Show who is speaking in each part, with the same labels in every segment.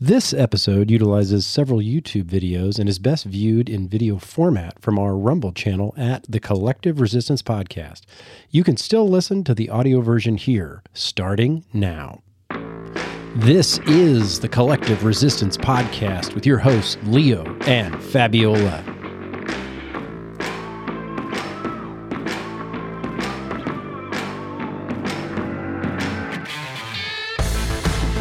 Speaker 1: This episode utilizes several YouTube videos and is best viewed in video format from our Rumble channel at the Collective Resistance Podcast. You can still listen to the audio version here, starting now. This is the Collective Resistance Podcast with your hosts, Leo and Fabiola.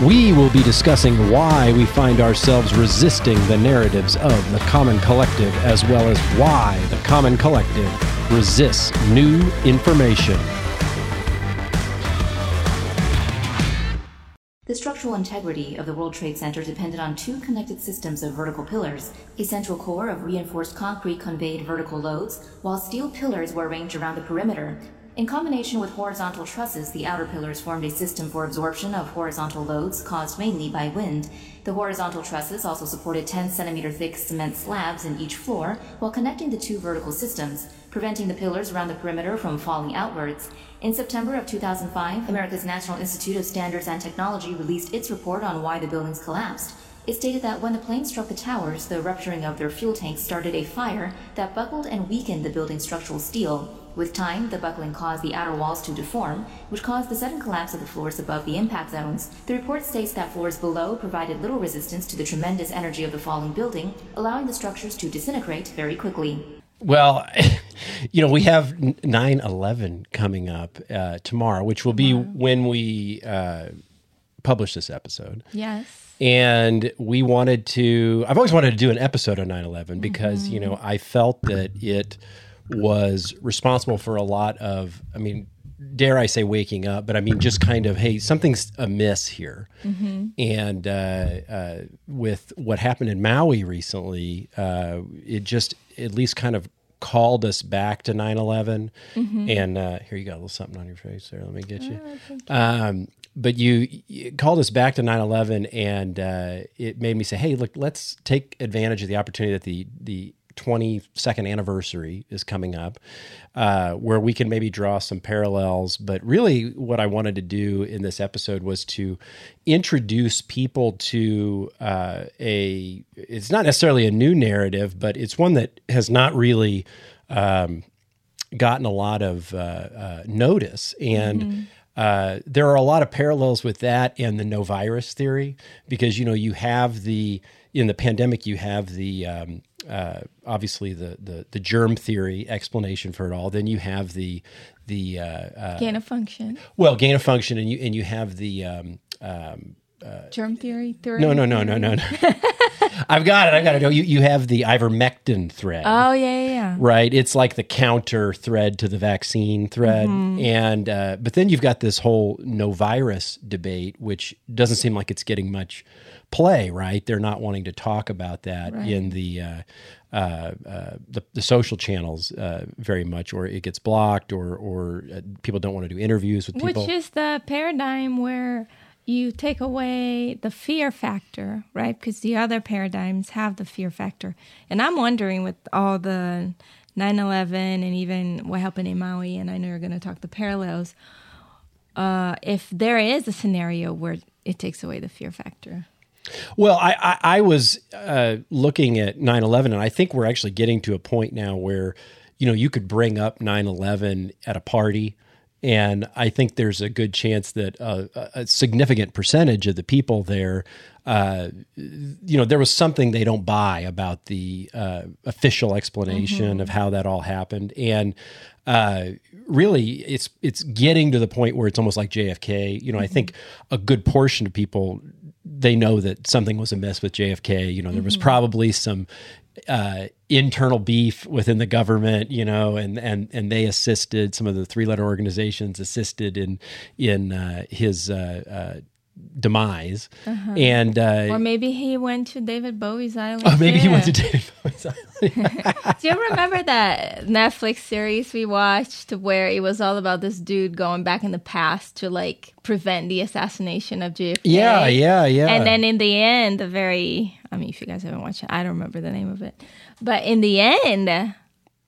Speaker 1: We will be discussing why we find ourselves resisting the narratives of the Common Collective, as well as why the Common Collective resists new information.
Speaker 2: The structural integrity of the World Trade Center depended on two connected systems of vertical pillars, a central core of reinforced concrete conveyed vertical loads, while steel pillars were arranged around the perimeter, in combination with horizontal trusses, the outer pillars formed a system for absorption of horizontal loads caused mainly by wind. The horizontal trusses also supported 10 centimeter thick cement slabs in each floor while connecting the two vertical systems, preventing the pillars around the perimeter from falling outwards. In September of 2005, America's National Institute of Standards and Technology released its report on why the buildings collapsed. It stated that when the plane struck the towers, the rupturing of their fuel tanks started a fire that buckled and weakened the building's structural steel. With time, the buckling caused the outer walls to deform, which caused the sudden collapse of the floors above the impact zones. The report states that floors below provided little resistance to the tremendous energy of the falling building, allowing the structures to disintegrate very quickly.
Speaker 1: Well, you know, we have 9 11 coming up uh, tomorrow, which will be when we uh, publish this episode.
Speaker 3: Yes.
Speaker 1: And we wanted to, I've always wanted to do an episode on 9 11 because, you
Speaker 3: Mm-hmm.
Speaker 1: know, I felt that it was responsible for a lot of, I mean, dare I say waking up, but I mean, just kind of, hey, something's amiss here.
Speaker 3: Mm-hmm.
Speaker 1: And uh, uh, with what happened in Maui recently, uh, it just at least kind of called us back to 9 11.
Speaker 3: Mm-hmm.
Speaker 1: And uh, here you got a little something on your face there. Let me get you.
Speaker 3: Oh,
Speaker 1: Um, but you, you called us back to 9 11, and uh, it made me say, hey, look, let's take advantage of the opportunity that the, the 22nd anniversary is coming up, uh, where we can maybe draw some parallels. But really, what I wanted to do in this episode was to introduce people to uh, a, it's not necessarily a new narrative, but it's one that has not really. Um, gotten a lot of uh, uh, notice. And uh, there are a lot of parallels with that and the no virus theory because, you know, you have the, in the pandemic, you have the, um, uh, obviously the, the, the germ theory explanation for it all. Then you have the, the, uh, uh,
Speaker 3: Gain of function.
Speaker 1: well, gain of function and you, and you have the, um, um,
Speaker 3: Germ theory. theory.
Speaker 1: no, no, no, no, no, no. I've got it. I've got it. No, you, you have the ivermectin thread
Speaker 3: Oh, yeah, yeah, yeah.
Speaker 1: right? It's like the counter thread to the vaccine thread, and uh, but then you've got this whole no virus debate, which doesn't seem like it's getting much play, right? They're not wanting to talk about that in the. Uh, uh, uh, the, the social channels uh, very much, or it gets blocked, or or uh, people don't want to do interviews with people.
Speaker 3: Which is the paradigm where you take away the fear factor, right? Because the other paradigms have the fear factor. And I'm wondering with all the 9 11 and even what happened in Maui, and I know you're going to talk the parallels, uh, if there is a scenario where it takes away the fear factor.
Speaker 1: Well, I, I, I was uh, looking at 9 11, and I think we're actually getting to a point now where, you know, you could bring up 9 11 at a party. And I think there's a good chance that uh, a a significant percentage of the people there, uh, you know, there was something they don't buy about the uh, official explanation of how that all happened. And uh, really, it's it's getting to the point where it's almost like JFK. You know, I think a good portion of people they know that something was amiss with JFK. You know, there was probably some uh, internal beef within the government. You know, and and and they assisted. Some of the three letter organizations assisted in in uh, his. Uh, demise and uh
Speaker 3: Or maybe he went to David Bowie's island.
Speaker 1: oh, maybe he went to. David Bowie's island.
Speaker 3: Do you remember that Netflix series we watched where it was all about this dude going back in the past to like prevent the assassination of JFK?
Speaker 1: yeah yeah yeah
Speaker 3: And then in the end, the very, I mean, if you guys haven't watched it, I don't remember the name of it. But in the end,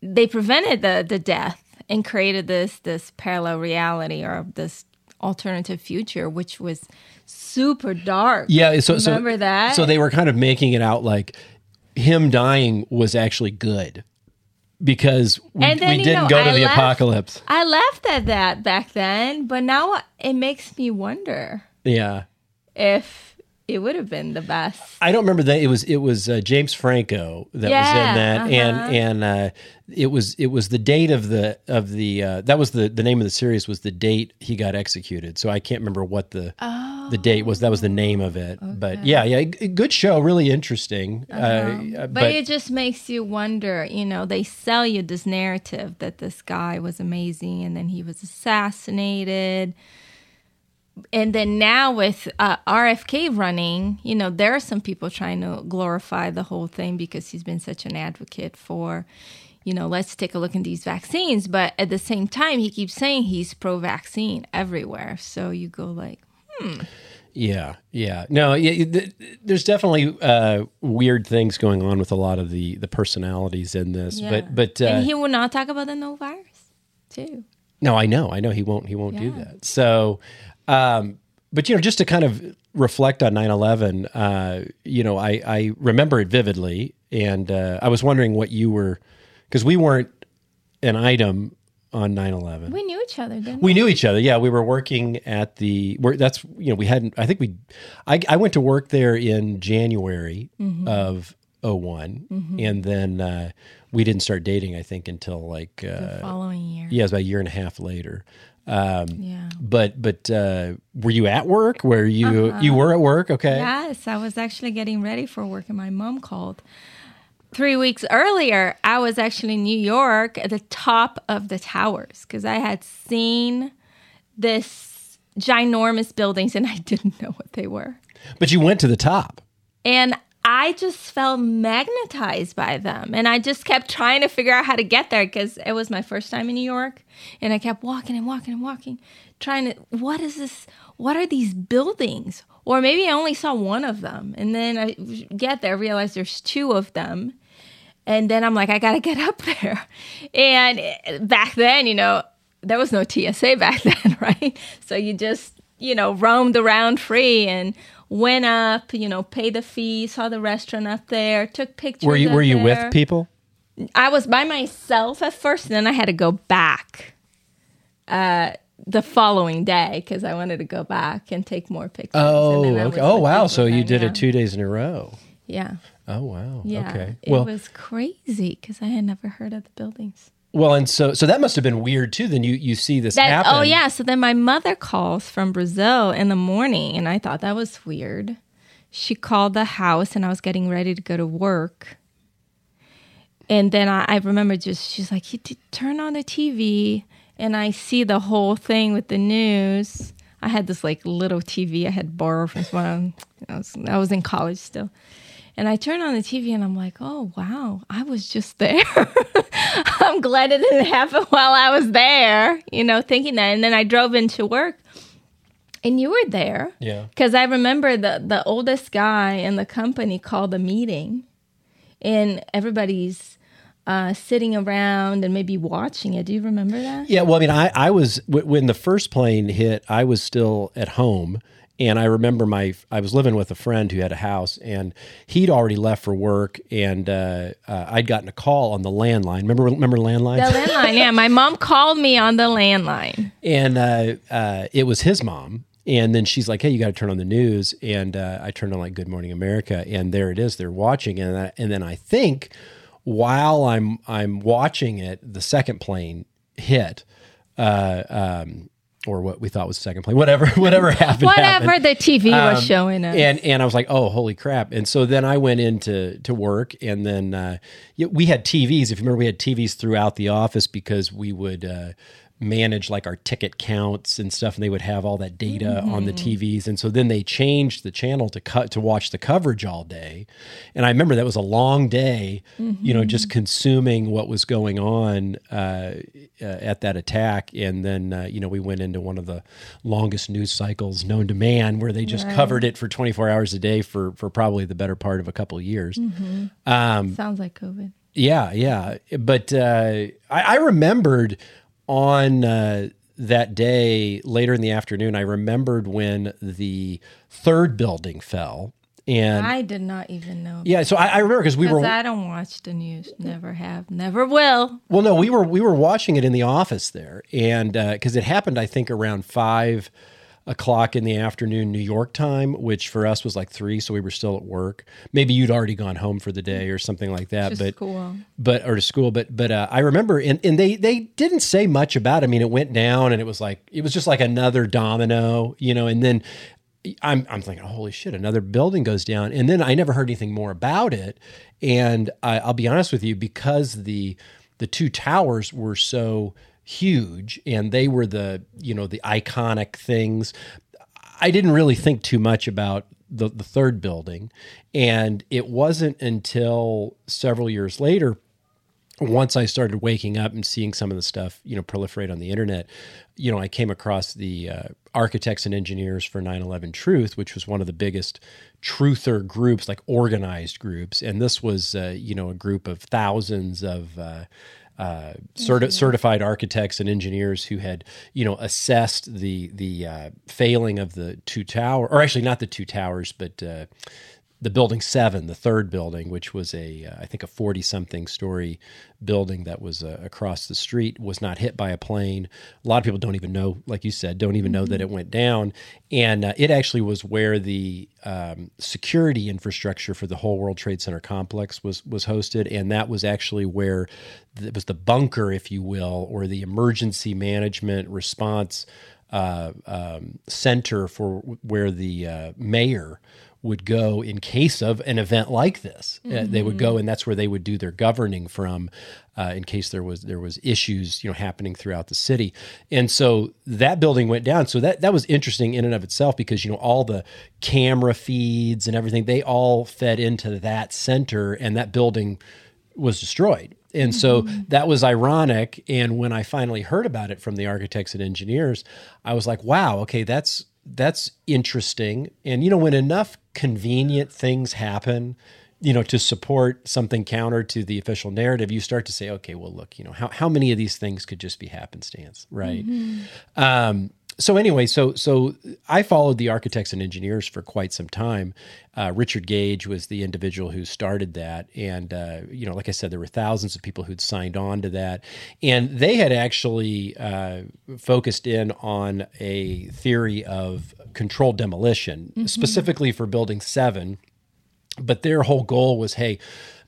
Speaker 3: they prevented the, the death and created this this parallel reality or this alternative future, which was super dark.
Speaker 1: Yeah, so so
Speaker 3: Remember that?
Speaker 1: So they were kind of making it out like him dying was actually good because we,
Speaker 3: then,
Speaker 1: we didn't
Speaker 3: know,
Speaker 1: go to
Speaker 3: I
Speaker 1: the
Speaker 3: left-
Speaker 1: apocalypse.
Speaker 3: I laughed at that back then, but now it makes me wonder
Speaker 1: Yeah.
Speaker 3: if it would have been the best.
Speaker 1: I don't remember that. It was it was uh, James Franco that was in that.
Speaker 3: Uh-huh.
Speaker 1: and and uh, it was it was the date of the of the uh, that was the the name of the series was the date he got executed. So I can't remember what the the date was. That was the name of it. But yeah yeah good show. Really interesting. Uh, uh,
Speaker 3: But, it just makes you wonder, you know, they sell you this narrative that this guy was amazing and then he was assassinated. And then now with uh, RFK running, you know, there are some people trying to glorify the whole thing because he's been such an advocate for, you know, let's take a look at these vaccines. But at the same time, he keeps saying he's pro vaccine everywhere. So you go like, hmm.
Speaker 1: Yeah, yeah. No, yeah, th- there's definitely uh, weird things going on with a lot of the the personalities in this,
Speaker 3: yeah.
Speaker 1: but but uh,
Speaker 3: and he will not talk about the no virus too.
Speaker 1: no, I know, I know he won't he won't do that. So, um, but you know, just to kind of reflect on 9/11, uh, you know, I I remember it vividly, and uh, I was wondering what you were because we weren't an item on 9/11.
Speaker 3: We knew each other, didn't
Speaker 1: We knew each other. Yeah, we were working at the. Where that's you know we hadn't. I think we. I I went to work there in January of 1 and then uh, we didn't start dating. I think until like uh,
Speaker 3: the following year.
Speaker 1: yeah, it was about a year and a half later. Um,
Speaker 3: Yeah.
Speaker 1: But but uh, were you at work? Were you you were at work? Okay.
Speaker 3: Yes, I was actually getting ready for work and my mom called. Three weeks earlier, I was actually in New York at the top of the towers because I had seen this ginormous buildings and I didn't know what they were.
Speaker 1: But you went to the top.
Speaker 3: And I just felt magnetized by them. And I just kept trying to figure out how to get there because it was my first time in New York. And I kept walking and walking and walking, trying to, what is this? What are these buildings? Or maybe I only saw one of them. And then I get there, realize there's two of them. And then I'm like, I got to get up there. And back then, you know, there was no TSA back then, right? So you just, you know, roamed around free and went up, you know, paid the fee, saw the restaurant up there, took pictures.
Speaker 1: Were you were you
Speaker 3: there.
Speaker 1: with people?
Speaker 3: I was by myself at first, and then I had to go back uh, the following day because I wanted to go back and take more pictures.
Speaker 1: Oh,
Speaker 3: And then I was
Speaker 1: okay. Oh, wow. So you did it two days in a row.
Speaker 3: Yeah,
Speaker 1: Oh, wow.
Speaker 3: yeah.
Speaker 1: Okay.
Speaker 3: It
Speaker 1: Well,
Speaker 3: was crazy because I had never heard of the buildings.
Speaker 1: Well, and so so that must have been weird too. Then you you see this
Speaker 3: That, oh,
Speaker 1: happen.
Speaker 3: oh yeah. So then my mother calls from Brazil in the morning, and I thought that was weird. She called the house, and I was getting ready to go to work. And then I, I remember just she's like, "You turn on the TV," and I see the whole thing with the news. I had this like little TV I had borrowed from someone. I was, I was in college still. And I turn on the TV and I'm like, oh, wow, I was just there. I'm glad it didn't happen while I was there, you know, thinking that. And then I drove into work and you were there.
Speaker 1: Yeah.
Speaker 3: Because I remember the, the oldest guy in the company called a meeting and everybody's uh, sitting around and maybe watching it. Do you remember that?
Speaker 1: Yeah, well, I mean, I, I was w- when the first plane hit, I was still at home, and I remember my I was living with a friend who had a house, and he'd already left for work, and uh, uh, I'd gotten a call on the landline. Remember, remember landlines?
Speaker 3: The landline, yeah. My mom called me on the landline.
Speaker 1: and uh, uh, it was his mom. And then she's like, "Hey, you got to turn on the news." And uh, I turned on like Good Morning America, and there it is. They're watching, and I, and then I think while I'm I'm watching it, the second plane hit, uh, um, or what we thought was the second plane, whatever whatever happened.
Speaker 3: Whatever
Speaker 1: happened.
Speaker 3: the TV was
Speaker 1: Um,
Speaker 3: showing us.
Speaker 1: And and I was like, oh, holy crap! And so then I went into to work, and then uh, we had TVs. If you remember, we had TVs throughout the office because we would. Uh, manage like our ticket counts and stuff and they would have all that data on the TVs and so then they changed the channel to cut to watch the coverage all day. And I remember that was a long day you know just consuming what was going on uh, uh, at that attack. And then uh, you know we went into one of the longest news cycles known to man where they just covered it for 24 hours a day for for probably the better part of a couple of years.
Speaker 3: Sounds like COVID.
Speaker 1: yeah, yeah. But uh, I, I remembered on uh, that day, later in the afternoon, I remembered when the third building fell. And
Speaker 3: I did not even know.
Speaker 1: yeah, so I, I remember because we were
Speaker 3: I don't watch the news. Never have. Never will.
Speaker 1: Well, no, we were we were watching it in the office there, and because it happened, I think around five o'clock in the afternoon New York time, which for us was like three, so we were still at work. Maybe you'd already gone home for the day or something like that,
Speaker 3: Just
Speaker 1: but but or to school. But but uh, I remember, and and they they didn't say much about. it. I mean, it went down, and it was like it was just like another domino, you know, and then. I'm, I'm thinking, holy shit, another building goes down. And then I never heard anything more about it. And I, I'll be honest with you, because the the two towers were so huge and they were the you know the iconic things i didn't really think too much about the, the third building and it wasn't until several years later once I started waking up and seeing some of the stuff, you know, proliferate on the internet, you know, I came across the uh, Architects and Engineers for 9/11 Truth, which was one of the biggest truther groups, like organized groups, and this was, uh, you know, a group of thousands of. Uh, uh, certi- certified architects and engineers who had, you know, assessed the the uh, failing of the two tower, or actually not the two towers, but uh, the building seven, the third building, which was a uh, I think a forty something story building that was uh, across the street, was not hit by a plane. A lot of people don't even know, like you said, don't even know that it went down, and uh, it actually was where the um, security infrastructure for the whole World Trade Center complex was was hosted, and that was actually where it was the bunker, if you will, or the emergency management response uh, um, center for where the uh, mayor would go in case of an event like this. Uh, they would go, and that's where they would do their governing from, uh, in case there was there was issues you know happening throughout the city. And so that building went down. So that that was interesting in and of itself because you know all the camera feeds and everything they all fed into that center, and that building was destroyed. And so that was ironic. And when I finally heard about it from the architects and engineers, I was like, wow, okay, that's that's interesting. And you know, when enough convenient things happen, you know, to support something counter to the official narrative, you start to say, okay, well, look, you know, how, how many of these things could just be happenstance, right? Um, so anyway, so so I followed the architects and engineers for quite some time. Uh, Richard Gage was the individual who started that, and uh, you know, like I said, there were thousands of people who'd signed on to that, and they had actually uh, focused in on a theory of controlled demolition, specifically for Building Seven. But their whole goal was hey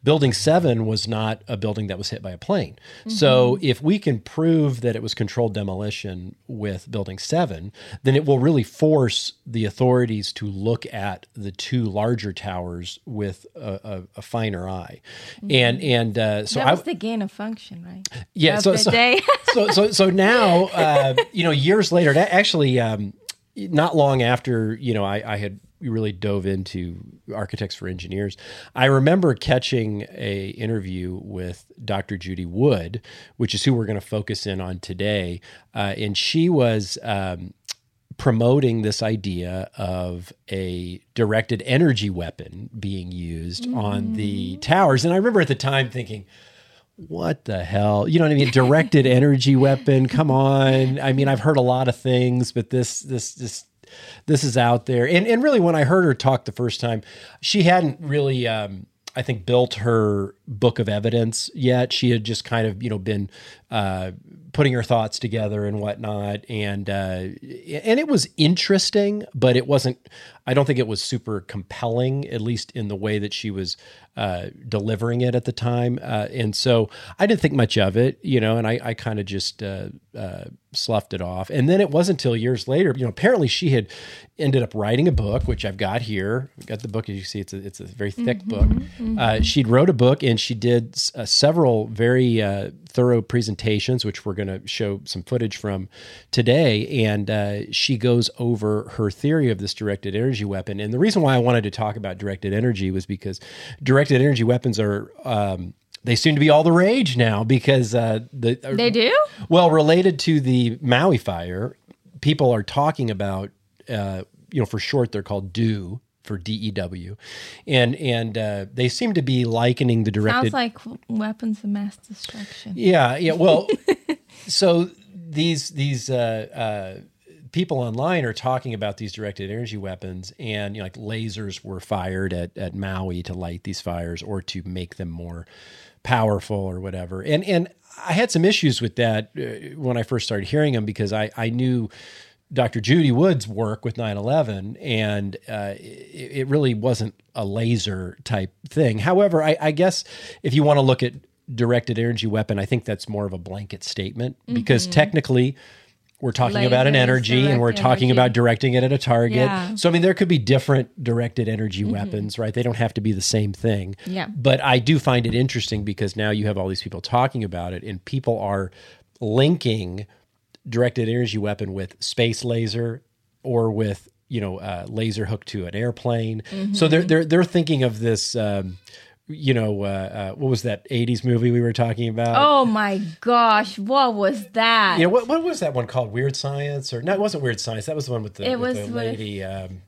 Speaker 1: building 7 was not a building that was hit by a plane. So if we can prove that it was controlled demolition with building 7 then it will really force the authorities to look at the two larger towers with a, a, a finer eye. And and uh, so
Speaker 3: that
Speaker 1: I,
Speaker 3: the gain of function, right?
Speaker 1: yeah
Speaker 3: Of
Speaker 1: so so, so so so now uh, you know years later that actually um, not long after you know I, I had really dove into architects for engineers i remember catching a interview with dr judy wood which is who we're going to focus in on today uh, and she was um, promoting this idea of a directed energy weapon being used on the towers and i remember at the time thinking what the hell? You know what I mean? Directed energy weapon. Come on. I mean, I've heard a lot of things, but this, this, this, this is out there. And and really, when I heard her talk the first time, she hadn't really, um, I think, built her book of evidence yet. She had just kind of, you know, been uh, putting her thoughts together and whatnot. And uh, and it was interesting, but it wasn't. I don't think it was super compelling, at least in the way that she was uh, delivering it at the time. Uh, and so I didn't think much of it, you know, and I, I kind of just uh, uh, sloughed it off. And then it wasn't until years later, you know, apparently she had ended up writing a book, which I've got here. I've got the book, as you see, it's a, it's a very thick book. Uh, she'd wrote a book and she did uh, several very uh, thorough presentations, which we're going to show some footage from today. And uh, she goes over her theory of this directed energy weapon. And the reason why I wanted to talk about directed energy was because directed energy weapons are. Um, they seem to be all the rage now because uh, the
Speaker 3: they do?
Speaker 1: well, related to the Maui fire, people are talking about, uh, you know, for short, they're called DEW for D E W, and and uh, they seem to be likening the directed.
Speaker 3: Sounds like weapons of mass destruction.
Speaker 1: yeah, yeah. Well, so these these uh, uh, people online are talking about these directed energy weapons, and you know, like lasers were fired at at Maui to light these fires or to make them more powerful or whatever. And and I had some issues with that uh, when I first started hearing them because I I knew. Dr. Judy Wood's work with 9/11, and uh, it, it, really wasn't a laser type thing. However, I, I guess if you want to look at directed energy weapon, I think that's more of a blanket statement because mm-hmm. technically we're talking about an energy and we're talking energy. about directing it at a target. Yeah. So I mean there could be different directed energy mm-hmm. weapons, right? They don't have to be the same thing.
Speaker 3: Yeah.
Speaker 1: But I do find it interesting because now you have all these people talking about it and people are linking directed energy weapon with space laser or with you know uh, laser hooked to an airplane. Mm-hmm. So they're they're they're thinking of this um, you know, uh, uh, what was that 80s movie we were talking about?
Speaker 3: Oh my gosh, what was that?
Speaker 1: You know, what, what was that one called? Weird Science? Or no, it wasn't Weird Science. That was the one with the, it with was the lady. Um,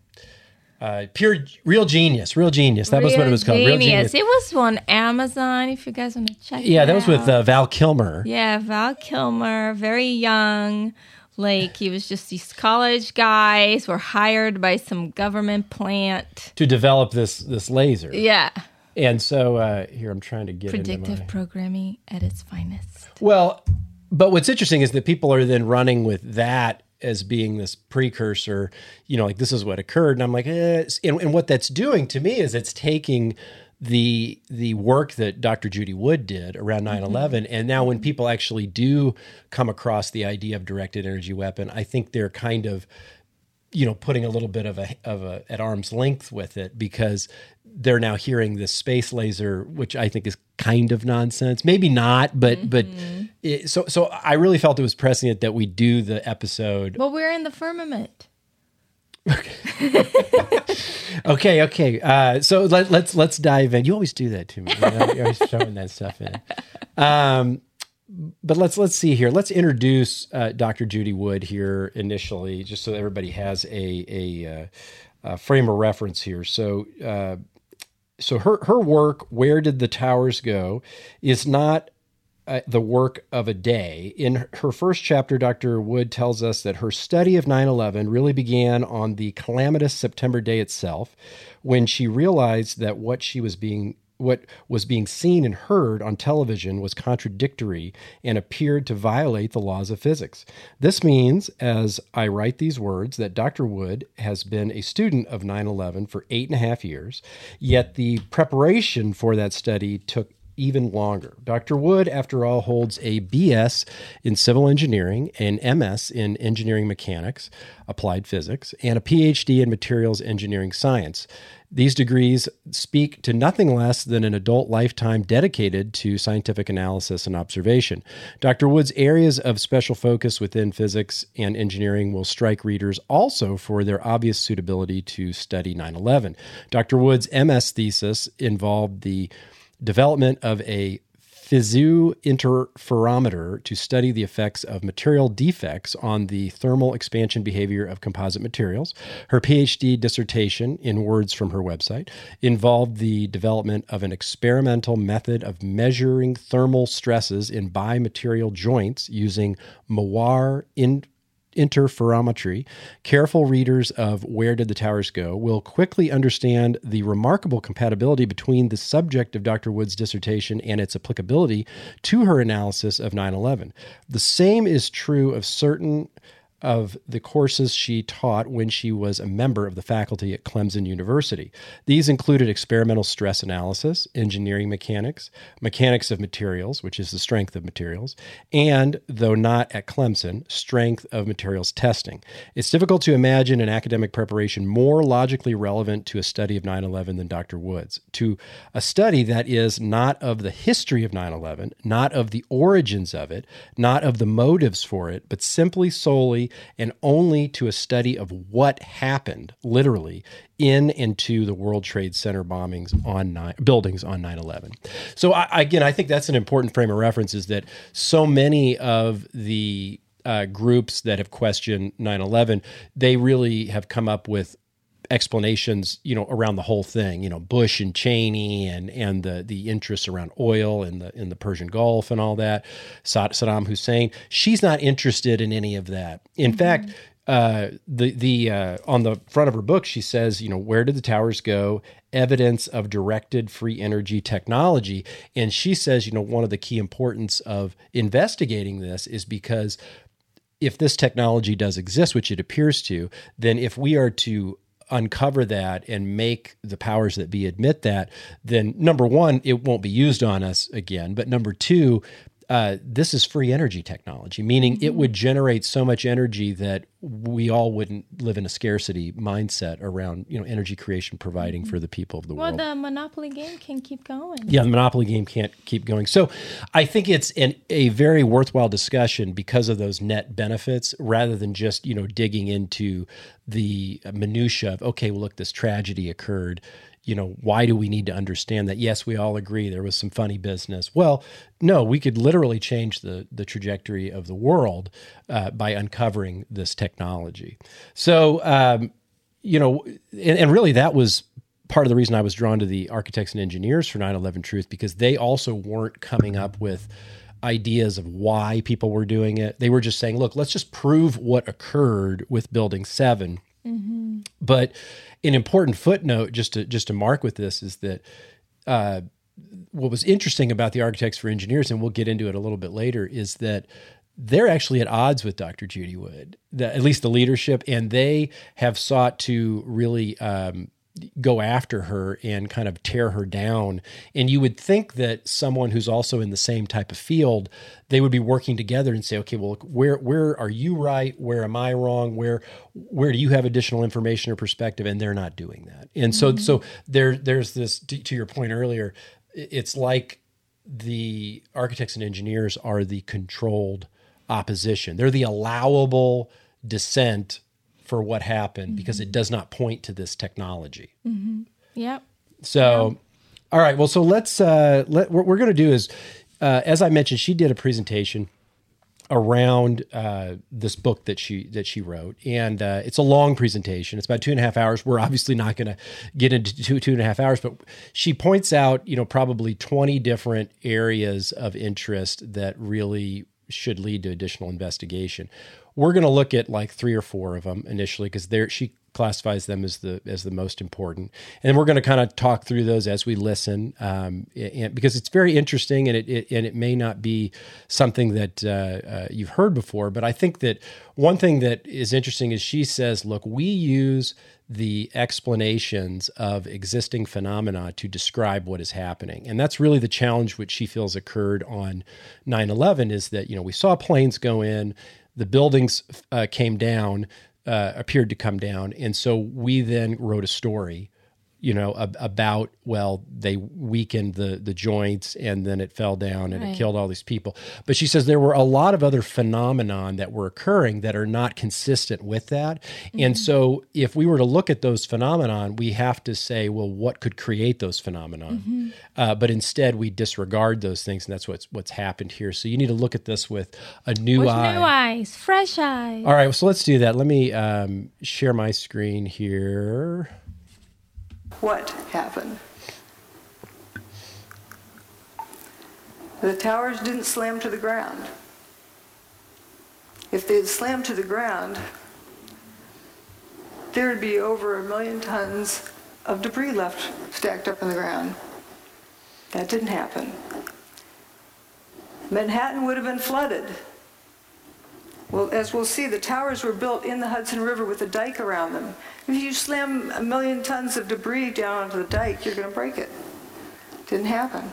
Speaker 1: uh, pure real genius, real genius. That real was what it was called. Genius. Real genius.
Speaker 3: It was on Amazon. If you guys want to check.
Speaker 1: Yeah, that was with uh, Val Kilmer.
Speaker 3: Yeah, Val Kilmer, very young. Like he was just these college guys were hired by some government plant
Speaker 1: to develop this this laser.
Speaker 3: Yeah.
Speaker 1: And so uh, here I'm trying to get
Speaker 3: predictive
Speaker 1: my...
Speaker 3: programming at its finest.
Speaker 1: Well, but what's interesting is that people are then running with that as being this precursor. You know, like this is what occurred, and I'm like, eh. and, and what that's doing to me is it's taking the the work that Dr. Judy Wood did around 9/11 mm-hmm. and now when people actually do come across the idea of directed energy weapon I think they're kind of you know putting a little bit of a of a at arm's length with it because they're now hearing this space laser which i think is kind of nonsense maybe not but mm-hmm. but it, so so i really felt it was pressing it that we do the episode
Speaker 3: well we're in the firmament
Speaker 1: okay okay okay uh, so let, us let's, let's dive in you always do that to me you know? you're always throwing that stuff in um but let's let's see here. Let's introduce uh, Dr. Judy Wood here initially, just so everybody has a a, uh, a frame of reference here. So. Uh, so her her work, where did the towers go, is not uh, the work of a day. In her first chapter, Dr. Wood tells us that her study of 9 11 really began on the calamitous September day itself, when she realized that what she was being what was being seen and heard on television was contradictory and appeared to violate the laws of physics. This means, as I write these words, that Dr. Wood has been a student of 9 11 for eight and a half years, yet the preparation for that study took even longer. Dr. Wood, after all, holds a BS in civil engineering, an MS in engineering mechanics, applied physics, and a PhD in materials engineering science. These degrees speak to nothing less than an adult lifetime dedicated to scientific analysis and observation. Dr. Wood's areas of special focus within physics and engineering will strike readers also for their obvious suitability to study 9 11. Dr. Wood's MS thesis involved the development of a Fizeau interferometer to study the effects of material defects on the thermal expansion behavior of composite materials. Her PhD dissertation, in words from her website, involved the development of an experimental method of measuring thermal stresses in bimaterial joints using Moiré in interferometry, careful readers of Where Did the Towers Go will quickly understand the remarkable compatibility between the subject of Dr. Wood's dissertation and its applicability to her analysis of 9 11. The same is true of certain of the courses she taught when she was a member of the faculty at Clemson University. These included experimental stress analysis, engineering mechanics, mechanics of materials, which is the strength of materials, and, though not at Clemson, strength of materials testing. It's difficult to imagine an academic preparation more logically relevant to a study of 9 11 than Dr. Wood's, to a study that is not of the history of 9 11, not of the origins of it, not of the motives for it, but simply solely and only to a study of what happened, literally, in and to the World Trade Center bombings on buildings on 9 11. So, I, again, I think that's an important frame of reference is that so many of the uh, groups that have questioned 9 11, they really have come up with explanations, you know, around the whole thing. You know, Bush and Cheney and and the the interests around oil in the in the Persian Gulf and all that. Saddam Hussein. She's not interested in any of that. In mm-hmm. fact. Uh, the the uh, on the front of her book, she says, you know, where did the towers go? Evidence of directed free energy technology, and she says, you know, one of the key importance of investigating this is because if this technology does exist, which it appears to, then if we are to uncover that and make the powers that be admit that, then number one, it won't be used on us again. But number two, uh, this is free energy technology, meaning mm-hmm. it would generate so much energy that we all wouldn't live in a scarcity mindset around you know energy creation providing mm-hmm. for the people of the
Speaker 3: well,
Speaker 1: world.
Speaker 3: Well, the monopoly game can keep going.
Speaker 1: Yeah, the monopoly game can't keep going. So, I think it's an, a very worthwhile discussion because of those net benefits, rather than just you know digging into the minutia of okay, well, look, this tragedy occurred you know, why do we need to understand that? Yes, we all agree there was some funny business. Well, no, we could literally change the the trajectory of the world uh, by uncovering this technology. So, um, you know, and, and really that was part of the reason I was drawn to the architects and engineers for 9/11 Truth because they also weren't coming up with ideas of why people were doing it. They were just saying, "Look, let's just prove what occurred with Building 7." Mm-hmm. But an important footnote just to just to mark with this is that uh, what was interesting about the architects for engineers, and we'll get into it a little bit later, is that they're actually at odds with Dr. Judy Wood, the, at least the leadership, and they have sought to really um, go after her and kind of tear her down. And you would think that someone who's also in the same type of field, they would be working together and say, okay, well, look, where where are you right? Where am I wrong? Where where do you have additional information or perspective? And they're not doing that. And so mm-hmm. so there there's this to, to your point earlier. It's like the architects and engineers are the controlled opposition. They're the allowable dissent for what happened mm-hmm. because it does not point to this technology.
Speaker 3: Mm-hmm. Yep.
Speaker 1: So, yep. all right. Well, so let's uh, let what we're going to do is, uh, as I mentioned, she did a presentation around uh, this book that she that she wrote, and uh, it's a long presentation. It's about two and a half hours. We're obviously not going to get into two two and a half hours, but she points out, you know, probably twenty different areas of interest that really should lead to additional investigation. We're going to look at like three or four of them initially because there she classifies them as the as the most important, and we're going to kind of talk through those as we listen, um, and, because it's very interesting, and it, it, and it may not be something that uh, uh, you've heard before, but I think that one thing that is interesting is she says, look, we use the explanations of existing phenomena to describe what is happening. And that's really the challenge which she feels occurred on 9 11 is that, you know, we saw planes go in, the buildings uh, came down, uh, appeared to come down. And so we then wrote a story you know, ab- about well, they weakened the the joints and then it fell down and right. it killed all these people. But she says there were a lot of other phenomenon that were occurring that are not consistent with that. Mm-hmm. And so if we were to look at those phenomenon, we have to say, well, what could create those phenomenon? Mm-hmm. Uh, but instead, we disregard those things, and that's what's what's happened here. So you need to look at this with a new
Speaker 3: with
Speaker 1: eye,
Speaker 3: new eyes, fresh eyes.
Speaker 1: All right, so let's do that. Let me um, share my screen here
Speaker 4: what happened. The towers didn't slam to the ground. If they had slammed to the ground, there would be over a million tons of debris left stacked up in the ground. That didn't happen. Manhattan would have been flooded. Well, as we'll see, the towers were built in the Hudson River with a dike around them. If you slam a million tons of debris down onto the dike, you're going to break it. Didn't happen.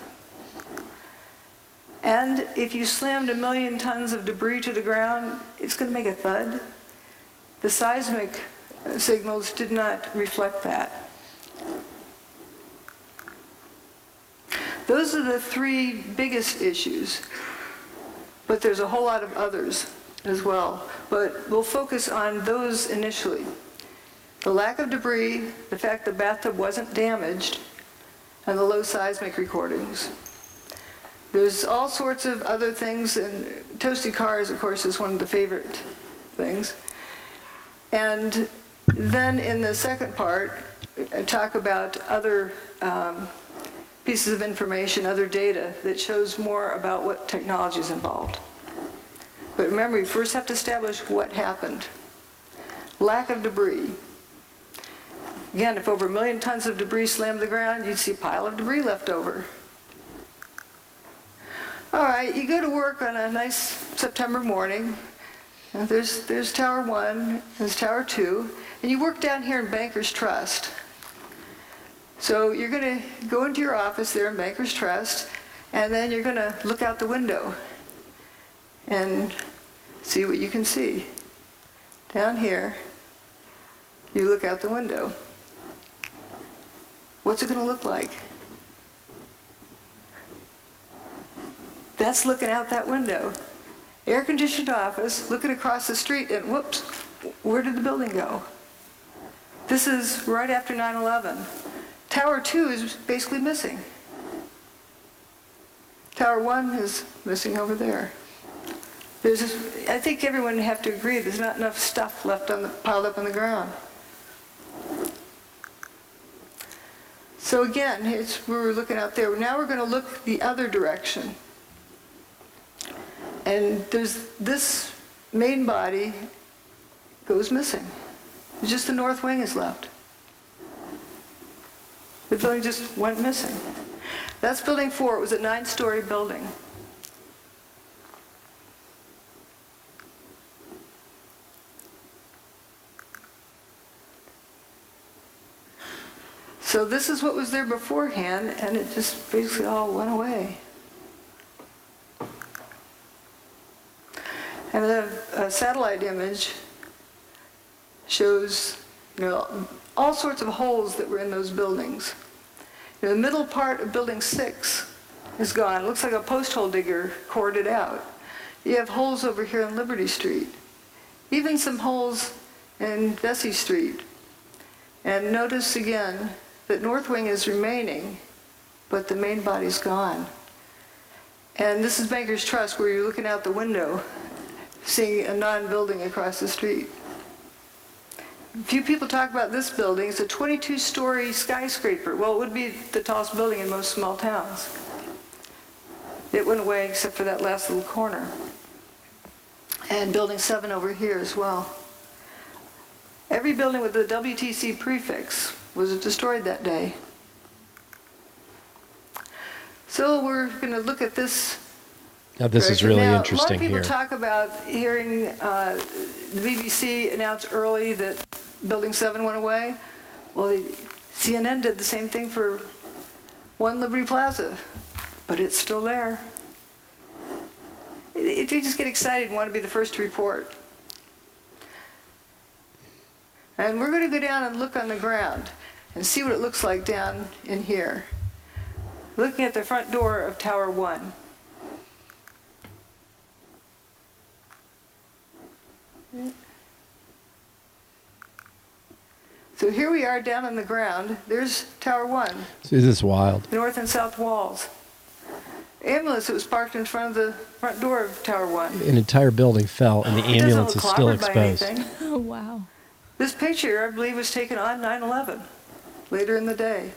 Speaker 4: And if you slammed a million tons of debris to the ground, it's going to make a thud. The seismic signals did not reflect that. Those are the three biggest issues, but there's a whole lot of others as well. But we'll focus on those initially. The lack of debris, the fact the bathtub wasn't damaged, and the low seismic recordings. There's all sorts of other things, and toasty cars, of course, is one of the favorite things. And Then in the second part, I talk about other um, pieces of information, other data that shows more about what technology is involved. But remember, you first have to establish what happened. Lack of debris. Again, if over a million tons of debris slammed the ground, you'd see a pile of debris left over. All right, you go to work on a nice September morning. There's, there's Tower 1, there's Tower 2, and you work down here in Bankers Trust. So you're going to go into your office there in Bankers Trust, and then you're going to look out the window and see what you can see. Down here, you look out the window. What's it going to look like? That's looking out that window. Air conditioned office, looking across the street, and whoops, where did the building go? This is right after 9 11. Tower 2 is basically missing. Tower 1 is missing over there. There's, I think everyone would have to agree there's not enough stuff left on the, piled up on the ground. So again, it's, we're looking out there. Now we're going to look the other direction. And there's this main body goes missing. Just the north wing is left. The building just went missing. That's building four. It was a nine-story building. So this is what was there beforehand, and it just basically all went away. And a uh, satellite image shows, you know, all sorts of holes that were in those buildings. You know, the middle part of building six is gone. It looks like a post hole digger cored it out. You have holes over here on Liberty Street. Even some holes in Vesey Street. And notice again that North Wing is remaining, but the main body's gone. And this is Bankers Trust where you're looking out the window, seeing a non-building across the street. Few people talk about this building. It's a 22-story skyscraper. Well, it would be the tallest building in most small towns. It went away except for that last little corner. And building seven over here as well. Every building with the WTC prefix was it destroyed that day. So we're going to look at this.
Speaker 1: Now, this is really
Speaker 4: now,
Speaker 1: interesting
Speaker 4: A lot of people
Speaker 1: here.
Speaker 4: talk about hearing uh, the BBC announce early that Building 7 went away. Well, the, CNN did the same thing for One Liberty Plaza, but it's still there. It, you just get excited and want to be the first to report. And we're going to go down and look on the ground and see what it looks like down in here. Looking at the front door of Tower 1. So here we are down on the ground. There's Tower 1,
Speaker 1: This is wild.
Speaker 4: north and south walls. Ambulance that was parked in front of the front door of Tower 1.
Speaker 1: An entire building fell, and the
Speaker 4: It
Speaker 1: ambulance is still
Speaker 4: clobbered by
Speaker 1: exposed.
Speaker 3: Oh, wow.
Speaker 4: This picture, I believe, was taken on 9/11, later in the day.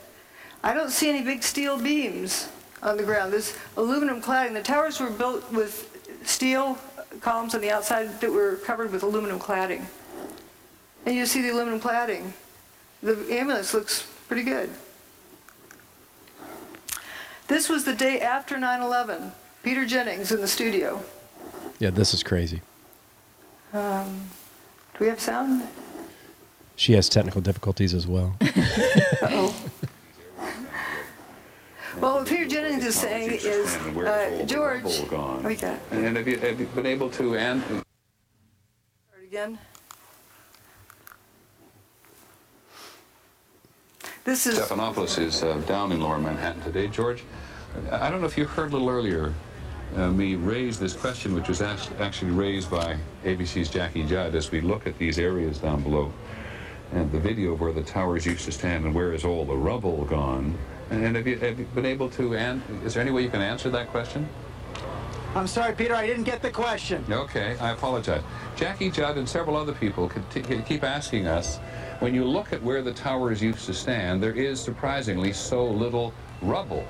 Speaker 4: I don't see any big steel beams on the ground. There's aluminum cladding. The towers were built with steel columns on the outside that were covered with aluminum cladding. And you see the aluminum cladding. The ambulance looks pretty good. This was the day after 9/11. Peter Jennings in the studio.
Speaker 1: Yeah, this is crazy.
Speaker 4: Um, do we have sound?
Speaker 1: She has technical difficulties as well.
Speaker 4: Uh-oh. Well, what Peter Jennings is saying is,
Speaker 5: And where's all
Speaker 4: uh, George,
Speaker 5: rubble gone? And have you, have you been able to, and,
Speaker 4: start again. This is,
Speaker 5: Stephanopoulos is uh, down in lower Manhattan today. George, I don't know if you heard a little earlier uh, me raise this question, which was act- actually raised by ABC's Jackie Judd as we look at these areas down below and the video of where the towers used to stand and where is all the rubble gone. And have you, have you been able to, an- is there any way you can answer that question?
Speaker 6: I'm sorry, Peter, I didn't get the question.
Speaker 5: Okay, I apologize. Jackie Judd and several other people keep asking us, when you look at where the towers used to stand, there is surprisingly so little rubble.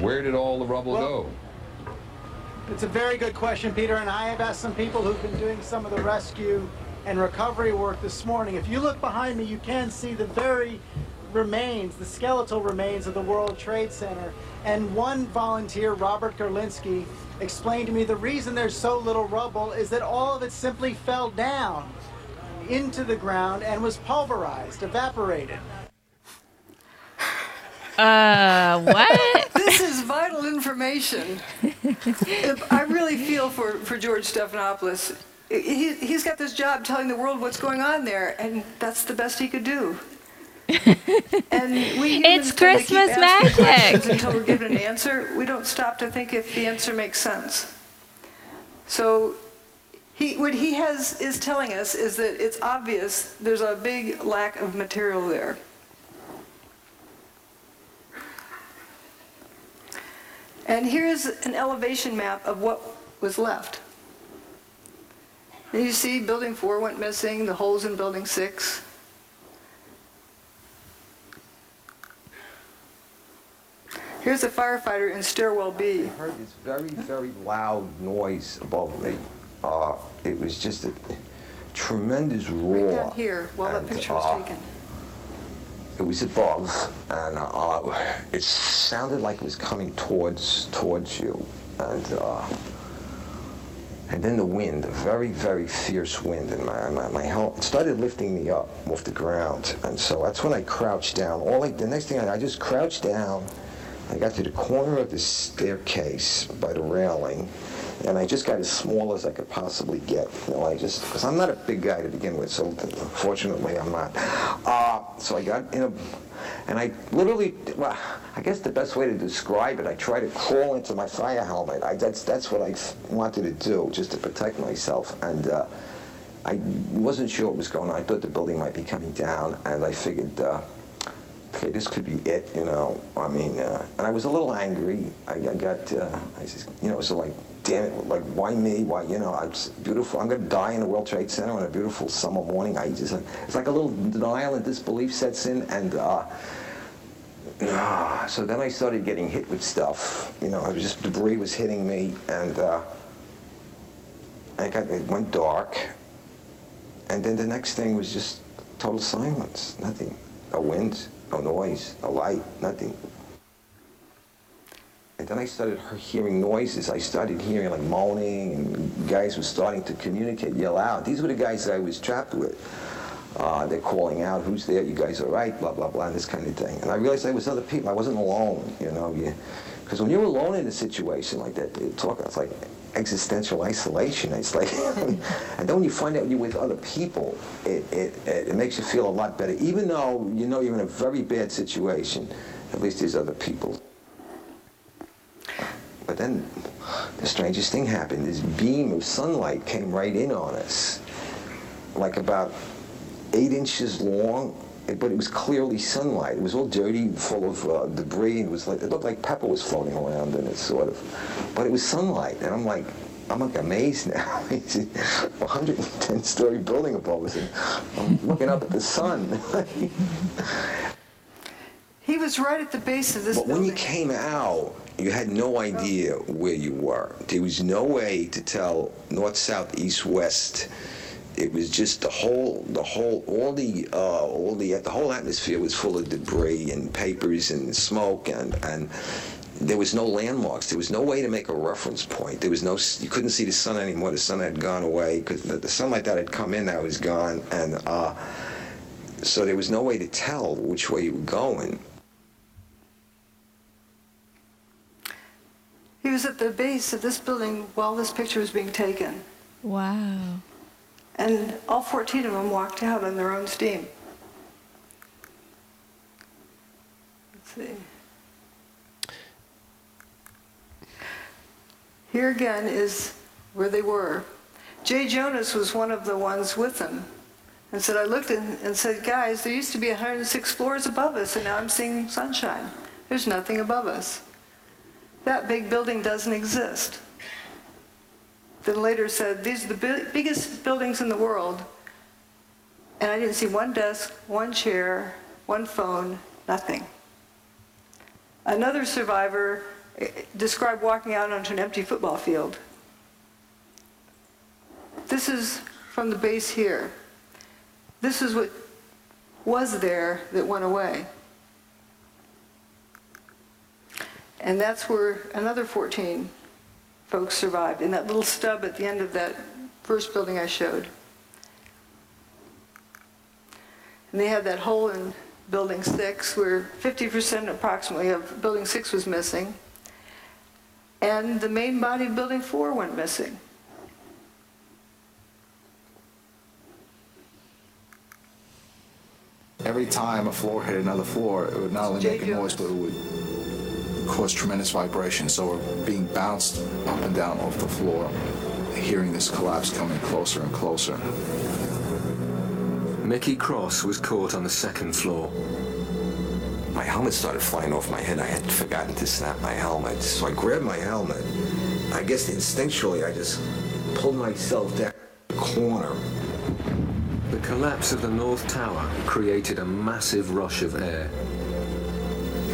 Speaker 5: Where did all the rubble well, go?
Speaker 6: It's a very good question, Peter, and I have asked some people who've been doing some of the rescue and recovery work this morning. If you look behind me, you can see the very remains, the skeletal remains of the World Trade Center. And one volunteer, Robert Gerlinsky, explained to me the reason there's so little rubble is that all of it simply fell down into the ground and was pulverized, evaporated.
Speaker 3: Uh, what?
Speaker 4: this is vital information. I really feel for, for George Stephanopoulos. He, he's got this job telling the world what's going on there, and that's the best he could do. and we
Speaker 3: it's Christmas magic.
Speaker 4: Until we're given an answer, we don't stop to think if the answer makes sense. So, he, what he has is telling us is that it's obvious there's a big lack of material there. And here's an elevation map of what was left. And you see building four went missing, the holes in building six. Here's a firefighter in stairwell B.
Speaker 7: I heard this very, very loud noise above me. Uh, it was just a tremendous roar.
Speaker 4: Right down here, while and, that picture was uh, taken.
Speaker 7: It was above, and uh, it sounded like it was coming towards towards you, and uh, and then the wind, a very, very fierce wind, and my, my, my helmet started lifting me up off the ground. And so that's when I crouched down. All I, the next thing I, I just crouched down. I got to the corner of the staircase by the railing, and I just got as small as I could possibly get. You know, I just, because I'm not a big guy to begin with, so fortunately I'm not. Uh, so I got in a and I literally, well, I guess the best way to describe it, I tried to crawl into my fire helmet. I, that's, that's what I wanted to do, just to protect myself. And uh, I wasn't sure what was going on. I thought the building might be coming down, and I figured, uh, okay, this could be it, you know. I mean, uh, and I was a little angry. I, I got, uh, I just, you know, so like, damn it, like, why me? Why, you know, I'm beautiful. I'm going to die in the World Trade Center on a beautiful summer morning. I just, it's like a little denial and disbelief sets in, and uh, uh, so then I started getting hit with stuff. You know, it was just debris was hitting me, and uh, I got it went dark, and then the next thing was just total silence. Nothing, no wind, no noise, no light, nothing. And then I started hearing noises. I started hearing like moaning, and guys were starting to communicate, yell out. These were the guys that I was trapped with. Uh, they're calling out, who's there? You guys are right, blah, blah, blah, this kind of thing. And I realized I was other people. I wasn't alone, you know. Because when you're alone in a situation like that, talk, it's like existential isolation. It's like, and then when you find out you're with other people, it, it, it makes you feel a lot better. Even though you know you're in a very bad situation, at least there's other people. But then the strangest thing happened. This beam of sunlight came right in on us. Like about eight inches long, but it was clearly sunlight. It was all dirty, full of uh, debris. It was like it looked like pepper was floating around in it, sort of. But it was sunlight, and I'm like, I'm like amazed now. it's a 110 story building above us, and I'm looking up at the sun.
Speaker 4: he was right at the base of this.
Speaker 7: But
Speaker 4: building.
Speaker 7: when you came out, you had no idea where you were. There was no way to tell north, south, east, west it was just the whole, the whole, all the, uh, all the, the whole atmosphere was full of debris and papers and smoke and and there was no landmarks. There was no way to make a reference point. There was no, you couldn't see the sun anymore. The sun had gone away because the, the, sunlight that had come in now was gone, and uh, so there was no way to tell which way you were going.
Speaker 4: He was at the base of this building while this picture was being taken.
Speaker 3: Wow.
Speaker 4: And all 14 of them walked out on their own steam. Let's see. Here again is where they were. Jay Jonas was one of the ones with them and said, I looked in and said, guys, there used to be 106 floors above us, and now I'm seeing sunshine. There's nothing above us. That big building doesn't exist. then later said, these are the bi- biggest buildings in the world. And I didn't see one desk, one chair, one phone, nothing. Another survivor eh, described walking out onto an empty football field. This is from the base here. This is what was there that went away. And that's where another 14 folks survived, in that little stub at the end of that first building I showed. And they had that hole in building six where 50% approximately of building six was missing. And the main body of building four went missing.
Speaker 8: Every time a floor hit another floor, it would not only make a noise, but it would cause tremendous vibration. So we're being bounced up and down off the floor, hearing this collapse coming closer and closer.
Speaker 9: Mickey Kross was caught on the second floor.
Speaker 7: My helmet started flying off my head. I had forgotten to snap my helmet. So I grabbed my helmet. I guess instinctually I just pulled myself down the corner.
Speaker 9: The collapse of the North Tower created a massive rush of air.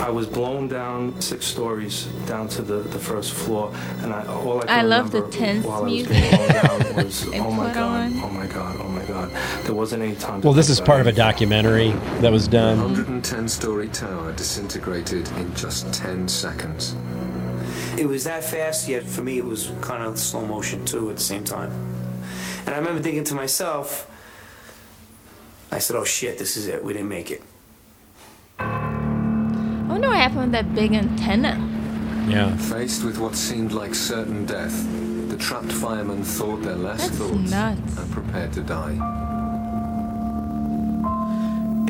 Speaker 10: I was blown down six stories down to the, the first floor, and I, all I could
Speaker 3: I love the
Speaker 10: remember
Speaker 3: tense
Speaker 10: while I was
Speaker 3: music
Speaker 10: being blown down was, oh my god,
Speaker 3: on.
Speaker 10: oh my god, oh my god. There wasn't any time. to
Speaker 1: Well, this is part of a documentary that was done.
Speaker 9: 110 story tower disintegrated in just 10 seconds.
Speaker 11: It was that fast, yet for me it was kind of slow motion too at the same time. And I remember thinking to myself, I said, oh shit, this is it. We didn't make it.
Speaker 3: I wonder what happened with that big antenna.
Speaker 1: Yeah.
Speaker 9: Faced with what seemed like certain death, the trapped firemen thought their last
Speaker 3: That's
Speaker 9: thoughts
Speaker 3: nuts.
Speaker 9: and prepared to die.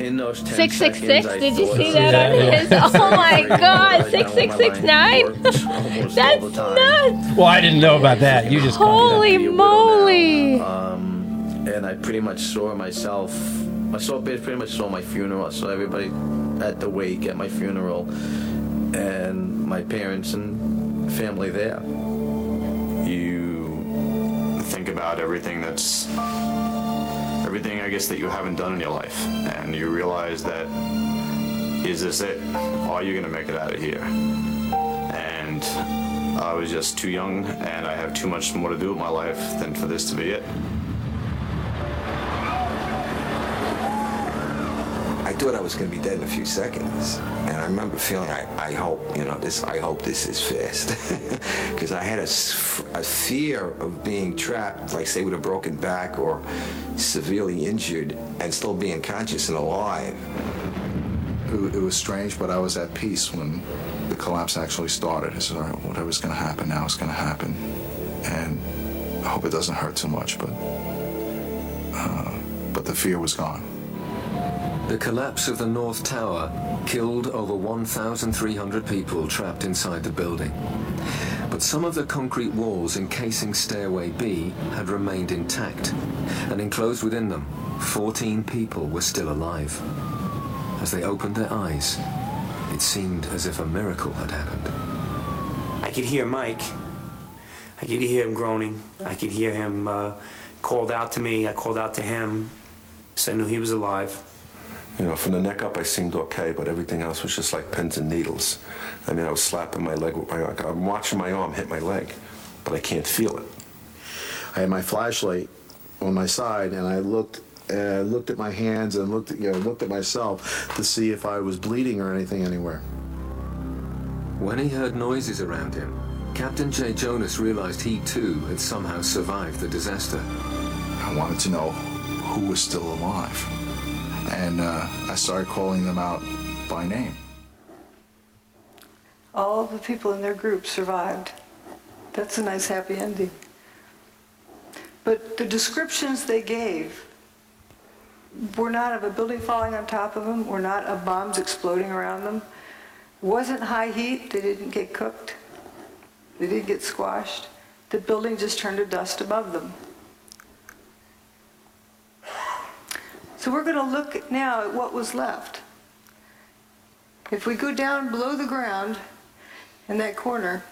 Speaker 12: In those 10
Speaker 3: Six six
Speaker 12: seconds,
Speaker 3: six.
Speaker 12: I
Speaker 3: Did you see
Speaker 12: of
Speaker 3: that on his? Oh my God!
Speaker 12: now,
Speaker 3: Six six
Speaker 12: my
Speaker 3: six
Speaker 12: mind
Speaker 3: nine.
Speaker 12: works almost
Speaker 3: That's
Speaker 12: all the time.
Speaker 3: nuts.
Speaker 1: Well, I didn't know about that. You just
Speaker 3: Holy
Speaker 12: be a widow
Speaker 3: moly!
Speaker 12: Um, and I pretty much saw myself. I saw pretty much saw my funeral. I saw everybody at the wake at my funeral, and my parents and family there.
Speaker 13: you think about everything that's everything I guess that you haven't done in your life and you realize that is this it? Are you gonna make it out of here? And I was just too young and I have too much more to do with my life than for this to be it
Speaker 7: thought I was going to be dead in a few seconds, and I remember feeling, I, I hope, you know, this. I hope this is fast, because I had a fear of being trapped, like say with a broken back or severely injured, and still being conscious and alive.
Speaker 8: It, it was strange, but I was at peace when the collapse actually started. I said, all right, whatever's going to happen now is going to happen. And I hope it doesn't hurt too much, but, uh, but the fear was gone.
Speaker 9: The collapse of the North Tower killed over 1,300 people trapped inside the building. But some of the concrete walls encasing Stairway B had remained intact, and enclosed within them, 14 people were still alive. As they opened their eyes, it seemed as if a miracle had happened.
Speaker 11: I could hear Mike. I could hear him groaning. I could hear him uh, called out to me. I called out to him, so I knew he was alive.
Speaker 14: You know, from the neck up, I seemed okay, but everything else was just like pins and needles. I mean, I was slapping my leg with my. Arm, I'm watching my arm hit my leg, but I can't feel it.
Speaker 8: I had my flashlight on my side, and I looked, uh, looked at my hands and looked, at, you know, looked at myself to see if I was bleeding or anything anywhere.
Speaker 9: When he heard noises around him, Captain Jay Jonas realized he too had somehow survived the disaster.
Speaker 8: I wanted to know who was still alive, and uh, I started calling them out by name.
Speaker 4: All the people in their group survived. That's a nice happy ending. But the descriptions they gave were not of a building falling on top of them, were not of bombs exploding around them. Wasn't high heat, they didn't get cooked. They didn't get squashed. The building just turned to dust above them. So we're going to look now at what was left. If we go down below the ground in that corner,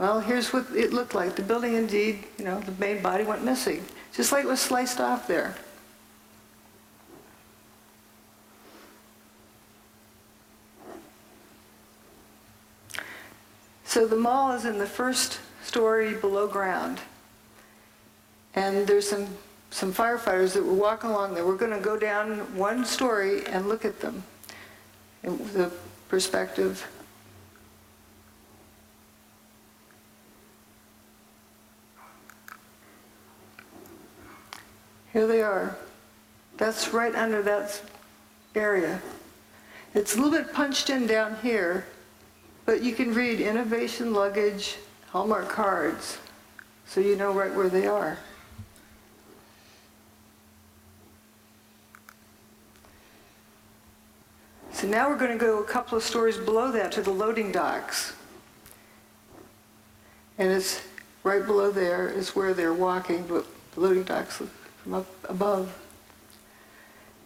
Speaker 4: Well, here's what it looked like. The building indeed, you know, the main body went missing, just like it was sliced off there. So the mall is in the first story below ground. And there's some, some firefighters that were walking along there. We're going to go down one story and look at them. in the perspective. Here they are. That's right under that area. It's a little bit punched in down here, but you can read innovation luggage, Hallmark cards, so you know right where they are. So now we're going to go a couple of stories below that to the loading docks. And it's right below there is where they're walking, but the loading docks from up above.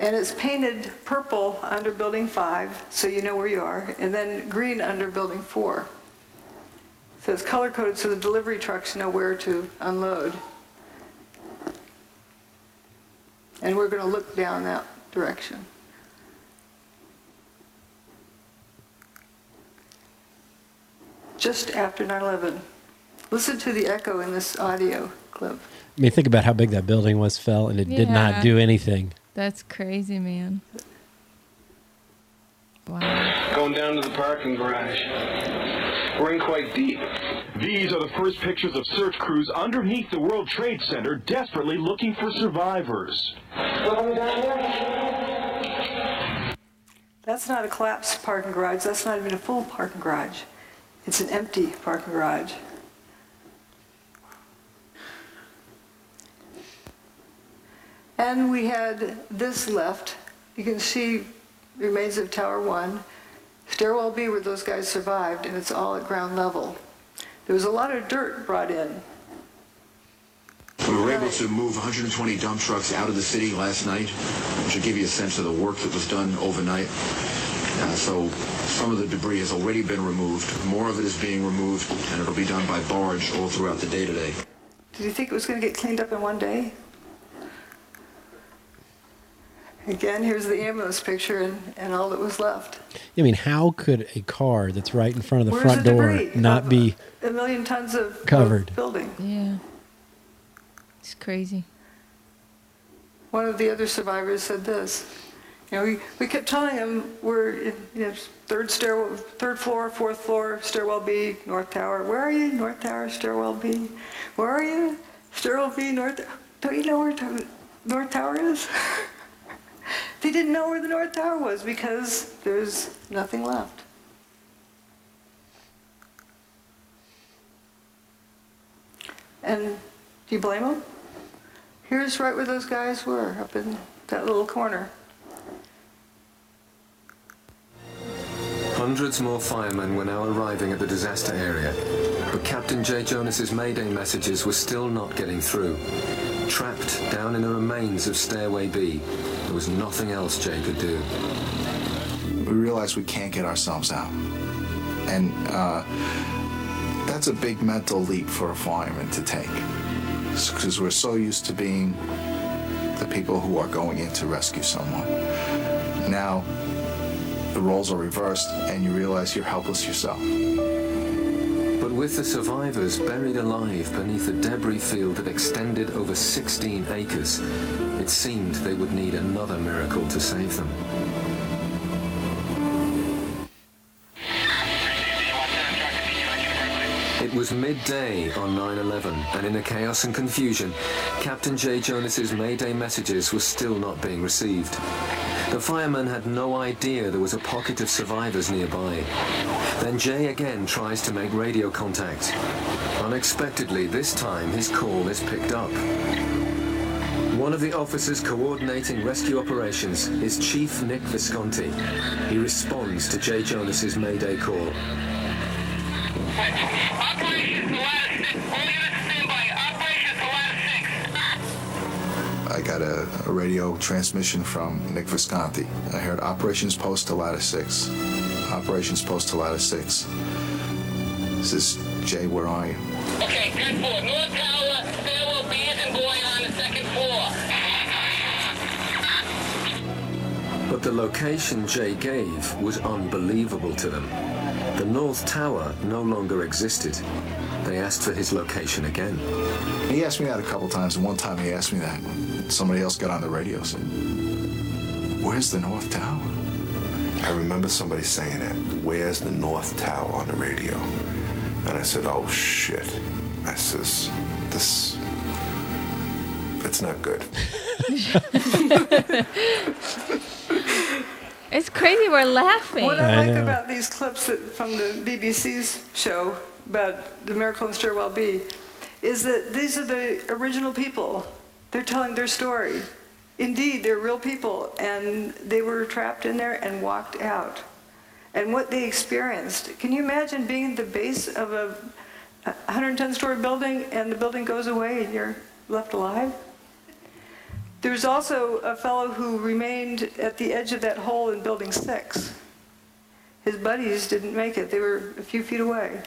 Speaker 4: And it's painted purple under building five, so you know where you are, and then green under building four. So it's color coded so the delivery trucks know where to unload. And we're going to look down that direction. Just after 9 11. Listen to the echo in this audio clip.
Speaker 1: I mean, think about how big that building was, fell, and it did not do anything.
Speaker 3: That's crazy, man. Wow.
Speaker 15: Going down to the parking garage. We're in quite deep.
Speaker 16: These are the first pictures of search crews underneath the World Trade Center desperately looking for survivors.
Speaker 4: That's not a collapsed parking garage. That's not even a full parking garage. It's an empty parking garage. And we had this left. You can see remains of Tower 1. Stairwell B where those guys survived, and it's all at ground level. There was a lot of dirt brought in.
Speaker 17: We were able to move 120 dump trucks out of the city last night, which will give you a sense of the work that was done overnight. Uh, so some of the debris has already been removed. More of it is being removed, and it'll be done by barge all throughout the day today.
Speaker 4: Did you think it was going to get cleaned up in one day? Again, here's the ambulance picture and, and all that was left.
Speaker 1: I mean, how could a car that's right in front of the
Speaker 4: Where's
Speaker 1: front
Speaker 4: the
Speaker 1: door not be
Speaker 4: A million tons of of
Speaker 1: Covered.
Speaker 4: building.
Speaker 3: Yeah. It's crazy.
Speaker 4: One of the other survivors said this. You know, we, we kept telling him we're in you know, third stairwell, third floor, fourth floor, stairwell B, North Tower. Where are you? North Tower, stairwell B. Where are you? Stairwell B, North. Don't you know where to, North Tower is? they didn't know where the North Tower was because there's nothing left. And do you blame them? Here's right where those guys were, up in that little corner.
Speaker 9: Hundreds more firemen were now arriving at the disaster area, but Captain Jay Jonas's Mayday messages were still not getting through. Trapped down in the remains of Stairway B, there was nothing else Jay could do.
Speaker 8: we realize we can't get ourselves out. And uh, that's a big mental leap for a fireman to take. Because we're so used to being the people who are going in to rescue someone. Now, the roles are reversed, and you realize you're helpless yourself.
Speaker 9: But with the survivors buried alive beneath a debris field that extended over 16 acres, it seemed they would need another miracle to save them. It was midday on 9-11, and in the chaos and confusion, Captain Jay Jonas's Mayday messages were still not being received. The firemen had no idea there was a pocket of survivors nearby. Then Jay again tries to make radio contact. Unexpectedly, this time his call is picked up. One of the officers coordinating rescue operations is Chief Nick Visconti. He responds to Jay Jonas's Mayday call.
Speaker 8: I got a, a radio transmission from Nick Visconti. I heard Operations Post to Ladder 6. Operations Post to Ladder 6. This is Jay, where are you?
Speaker 18: Okay, 10 4. North Tower, stairwell B is in boy on the second floor.
Speaker 9: But the location Jay gave was unbelievable to them. The North Tower no longer existed. They asked for his location again.
Speaker 8: He asked me that a couple times, and one time he asked me that. Somebody else got on the radio and said, Where's the North Tower?
Speaker 14: I remember somebody saying that. Where's the North Tower on the radio? And I said, oh shit. I says, this, it's not good.
Speaker 3: It's crazy. We're laughing.
Speaker 4: What I, like about these clips that, from the BBC's show about the miracle in Stairwell B is that these are the original people. They're telling their story. Indeed, they're real people, and they were trapped in there and walked out. And what they experienced. Can you imagine being at the base of a 110 story building and the building goes away and you're left alive? There's also a fellow who remained at the edge of that hole in building six. His buddies didn't make it, they were a few feet away.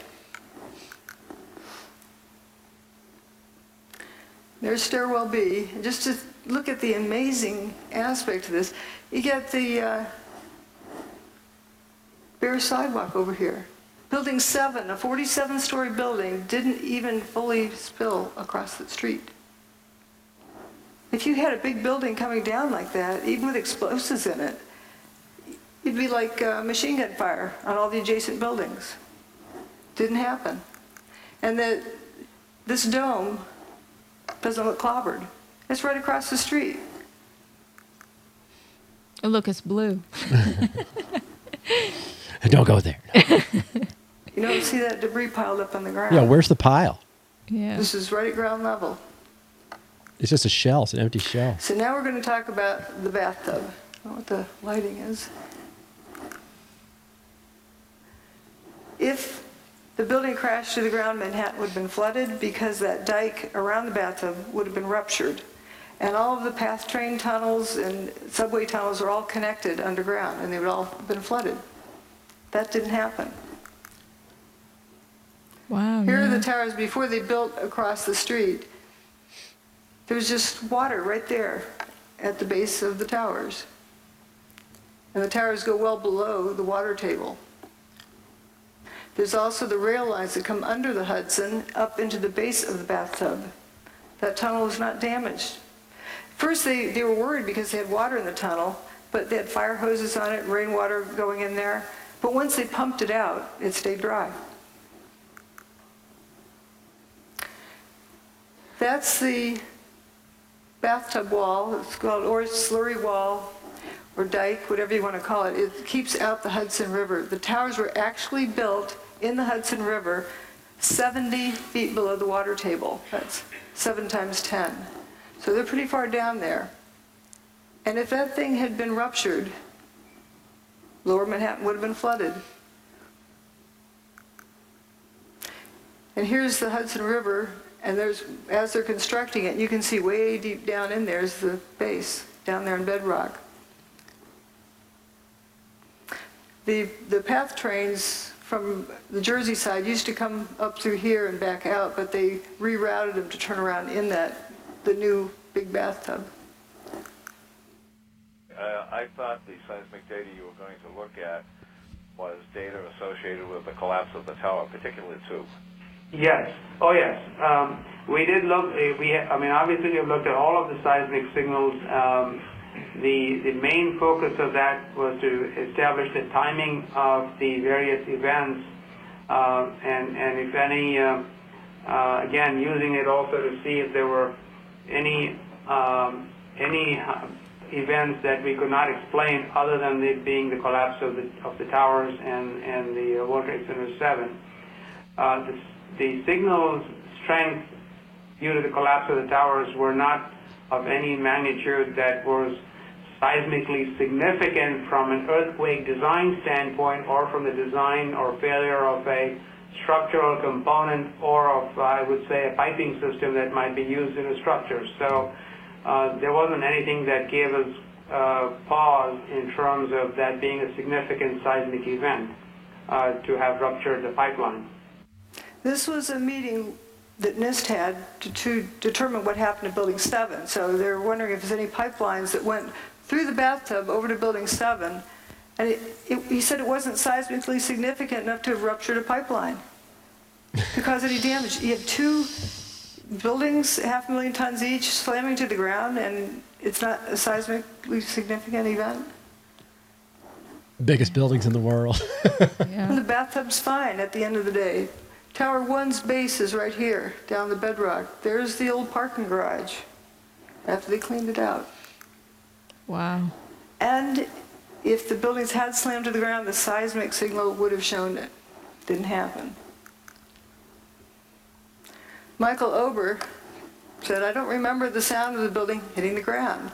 Speaker 4: There's stairwell B. Just to look at the amazing aspect of this, you get the uh, bare sidewalk over here. Building seven, a 47 story building, didn't even fully spill across the street. If you had a big building coming down like that, even with explosives in it, it'd be like uh, machine gun fire on all the adjacent buildings. Didn't happen. And that this dome doesn't look clobbered. It's right across the street.
Speaker 3: Oh, look, it's blue.
Speaker 1: Don't go there.
Speaker 4: You don't see that debris piled up on the ground.
Speaker 1: Yeah, where's the pile?
Speaker 3: Yeah.
Speaker 4: This is right at ground level.
Speaker 1: It's just a shell. It's an empty shell.
Speaker 4: So now we're going to talk about the bathtub. I don't know what the lighting is. If the building crashed to the ground, Manhattan would have been flooded because that dike around the bathtub would have been ruptured. And all of the PATH train tunnels and subway tunnels are all connected underground, and they would all have been flooded. That didn't happen.
Speaker 3: Wow.
Speaker 4: Here are the towers before they built across the street. There's just water right there at the base of the towers. And the towers go well below the water table. There's also the rail lines that come under the Hudson up into the base of the bathtub. That tunnel was not damaged. First, they, they were worried because they had water in the tunnel, but they had fire hoses on it, rainwater going in there. But once they pumped it out, it stayed dry. That's the bathtub wall. It's called or slurry wall or dike, whatever you want to call it. It keeps out the Hudson River. The towers were actually built in the Hudson River 70 feet below the water table. That's 7 times 10. So they're pretty far down there. And if that thing had been ruptured, lower Manhattan would have been flooded. And here's the Hudson River, and there's, as they're constructing it, you can see way deep down in there is the base, down there in bedrock. The, the PATH trains from the Jersey side used to come up through here and back out, but they rerouted them to turn around in that, the new big bathtub.
Speaker 19: Uh, I thought the seismic data you were going to look at was data associated with the collapse of the tower, particularly two.
Speaker 11: Yes. Oh, yes. Um, we did look. uh, We, I mean, obviously, we've looked at all of the seismic signals. Um, the the main focus of that was to establish the timing of the various events, uh, and and if any, uh, uh, again, using it also to see if there were any um, any uh, events that we could not explain other than it being the collapse of the of the towers and and the World Trade Center seven. Uh, the, the signal strength due to the collapse of the towers were not of any magnitude that was seismically significant from an earthquake design standpoint or from the design or failure of a structural component or of, I would say, a piping system that might be used in a structure. So uh, there wasn't anything that gave us uh, pause in terms of that being a significant seismic event uh, to have ruptured the pipeline.
Speaker 4: This was a meeting that NIST had to, to determine what happened to Building 7. So they're wondering if there's any pipelines that went through the bathtub over to Building 7. And it, it, he said it wasn't seismically significant enough to have ruptured a pipeline to cause any damage. You have two buildings, half a million tons each, slamming to the ground, and it's not a seismically significant event.
Speaker 1: Biggest buildings in the world.
Speaker 4: And the bathtub's fine at the end of the day. Tower One's base is right here, down the bedrock. There's the old parking garage, after they cleaned it out.
Speaker 3: Wow.
Speaker 4: And if the buildings had slammed to the ground, the seismic signal would have shown it. Didn't happen. Michael Ober said, I don't remember the sound of the building hitting the ground.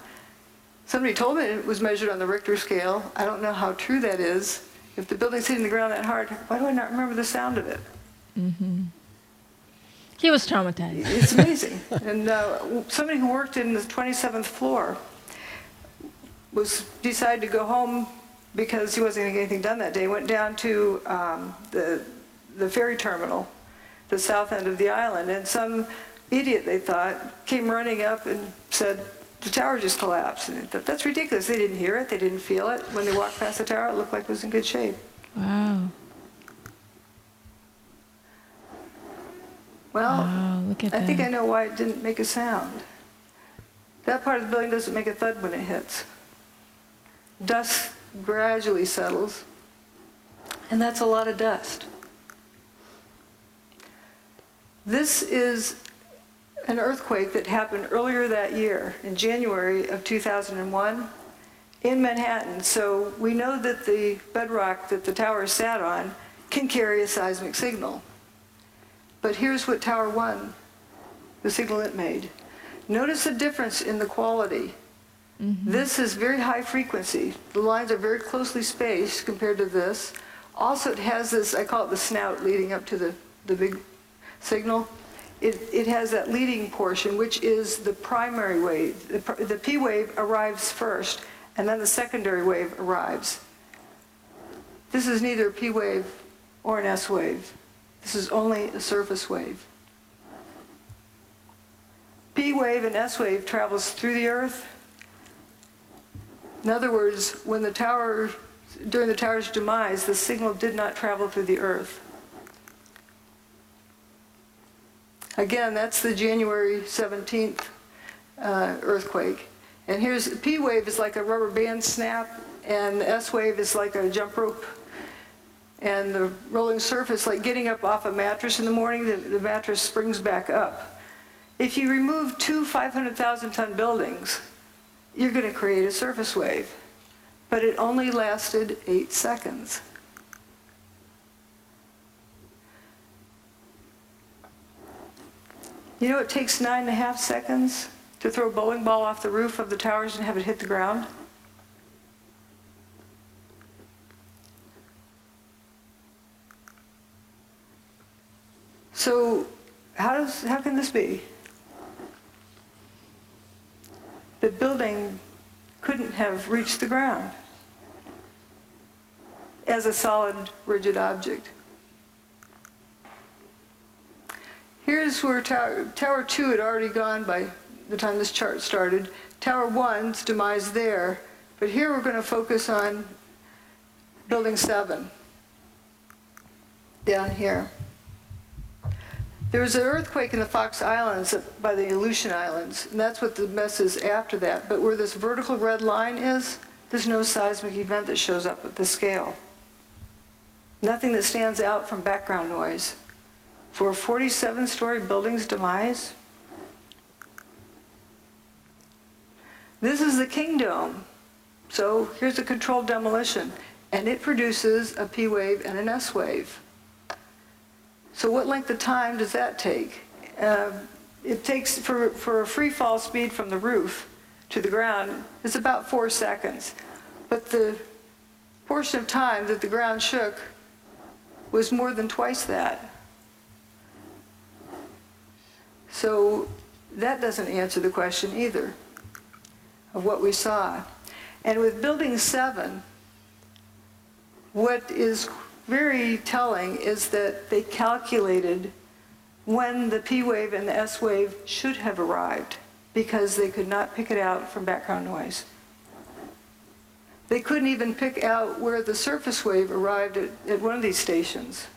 Speaker 4: Somebody told me it was measured on the Richter scale. I don't know how true that is. If the building's hitting the ground that hard, why do I not remember the sound of it?
Speaker 3: Mm-hmm. He was traumatized.
Speaker 4: It's amazing. and uh, somebody who worked in the 27th floor was decided to go home because he wasn't going to get anything done that day. Went down to um, the the ferry terminal, the south end of the island, and some idiot they thought came running up and said the tower just collapsed. And they thought that's ridiculous. They didn't hear it. They didn't feel it. When they walked past the tower, it looked like it was in good shape.
Speaker 3: Wow.
Speaker 4: Well,
Speaker 3: Wow, look at
Speaker 4: I think. I know why it didn't make a sound. That part of the building doesn't make a thud when it hits. Dust gradually settles, and that's a lot of dust. This is an earthquake that happened earlier that year, in January of 2001, in Manhattan. So we know that the bedrock that the tower sat on can carry a seismic signal. But here's what Tower 1, the signal it made. Notice the difference in the quality. Mm-hmm. This is very high frequency. The lines are very closely spaced compared to this. Also, it has this, I call it the snout leading up to the, the big signal. It, it has that leading portion, which is the primary wave. The, the P wave arrives first, and then the secondary wave arrives. This is neither a P wave or an S wave. This is only a surface wave. P wave and S wave travels through the earth. In other words, when the tower, during the tower's demise, the signal did not travel through the earth. Again, that's the January 17th uh, earthquake. And here's, P wave is like a rubber band snap, and the S wave is like a jump rope. And the rolling surface, like getting up off a mattress in the morning, the, the mattress springs back up. If you remove two 500,000 ton buildings, you're going to create a surface wave. But it only lasted eight seconds. You know, it takes nine and a half seconds to throw a bowling ball off the roof of the towers and have it hit the ground. So, how does how can this be? The building couldn't have reached the ground as a solid, rigid object. Here's where Tower, tower 2 had already gone by the time this chart started. Tower 1's demise there, but here we're going to focus on Building 7, down here. There was an earthquake in the Fox Islands by the Aleutian Islands, and that's what the mess is after that. But where this vertical red line is, there's no seismic event that shows up at the scale. Nothing that stands out from background noise. For a 47-story building's demise, this is the Kingdome. So here's a controlled demolition, and it produces a P wave and an S wave. So what length of time does that take? Uh, it takes, for, for a free fall speed from the roof to the ground, it's about four seconds. But the portion of time that the ground shook was more than twice that. So that doesn't answer the question either of what we saw. And with Building 7, what is very telling is that they calculated when the P wave and the S wave should have arrived because they could not pick it out from background noise. They couldn't even pick out where the surface wave arrived at, at one of these stations.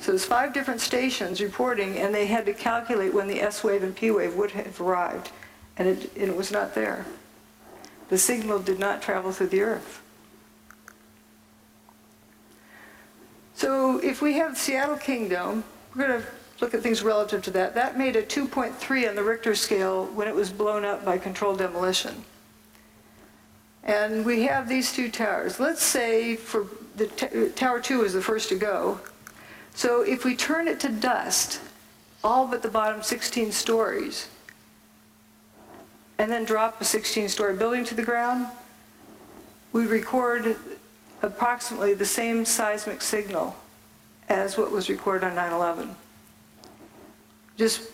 Speaker 4: So there's five different stations reporting, and they had to calculate when the S wave and P wave would have arrived, and it, and it was not there. The signal did not travel through the Earth. So if we have Seattle Kingdome, we're going to look at things relative to that. That made a 2.3 on the Richter scale when it was blown up by controlled demolition. And we have these two towers. Let's say for the tower two is the first to go. So if we turn it to dust, all but the bottom 16 stories, and then drop a 16-story building to the ground, we record approximately the same seismic signal as what was recorded on 9/11. Just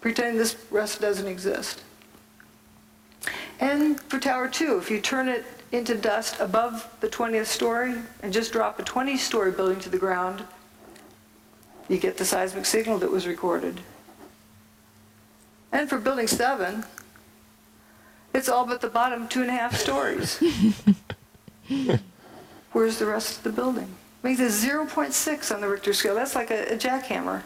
Speaker 4: pretend this rest doesn't exist. And for Tower 2, if you turn it into dust above the 20th story and just drop a 20-story building to the ground, you get the seismic signal that was recorded. And for Building 7, it's all but the bottom two and a half stories. Where's the rest of the building? Makes it 0.6 on the Richter scale. That's like a, a jackhammer.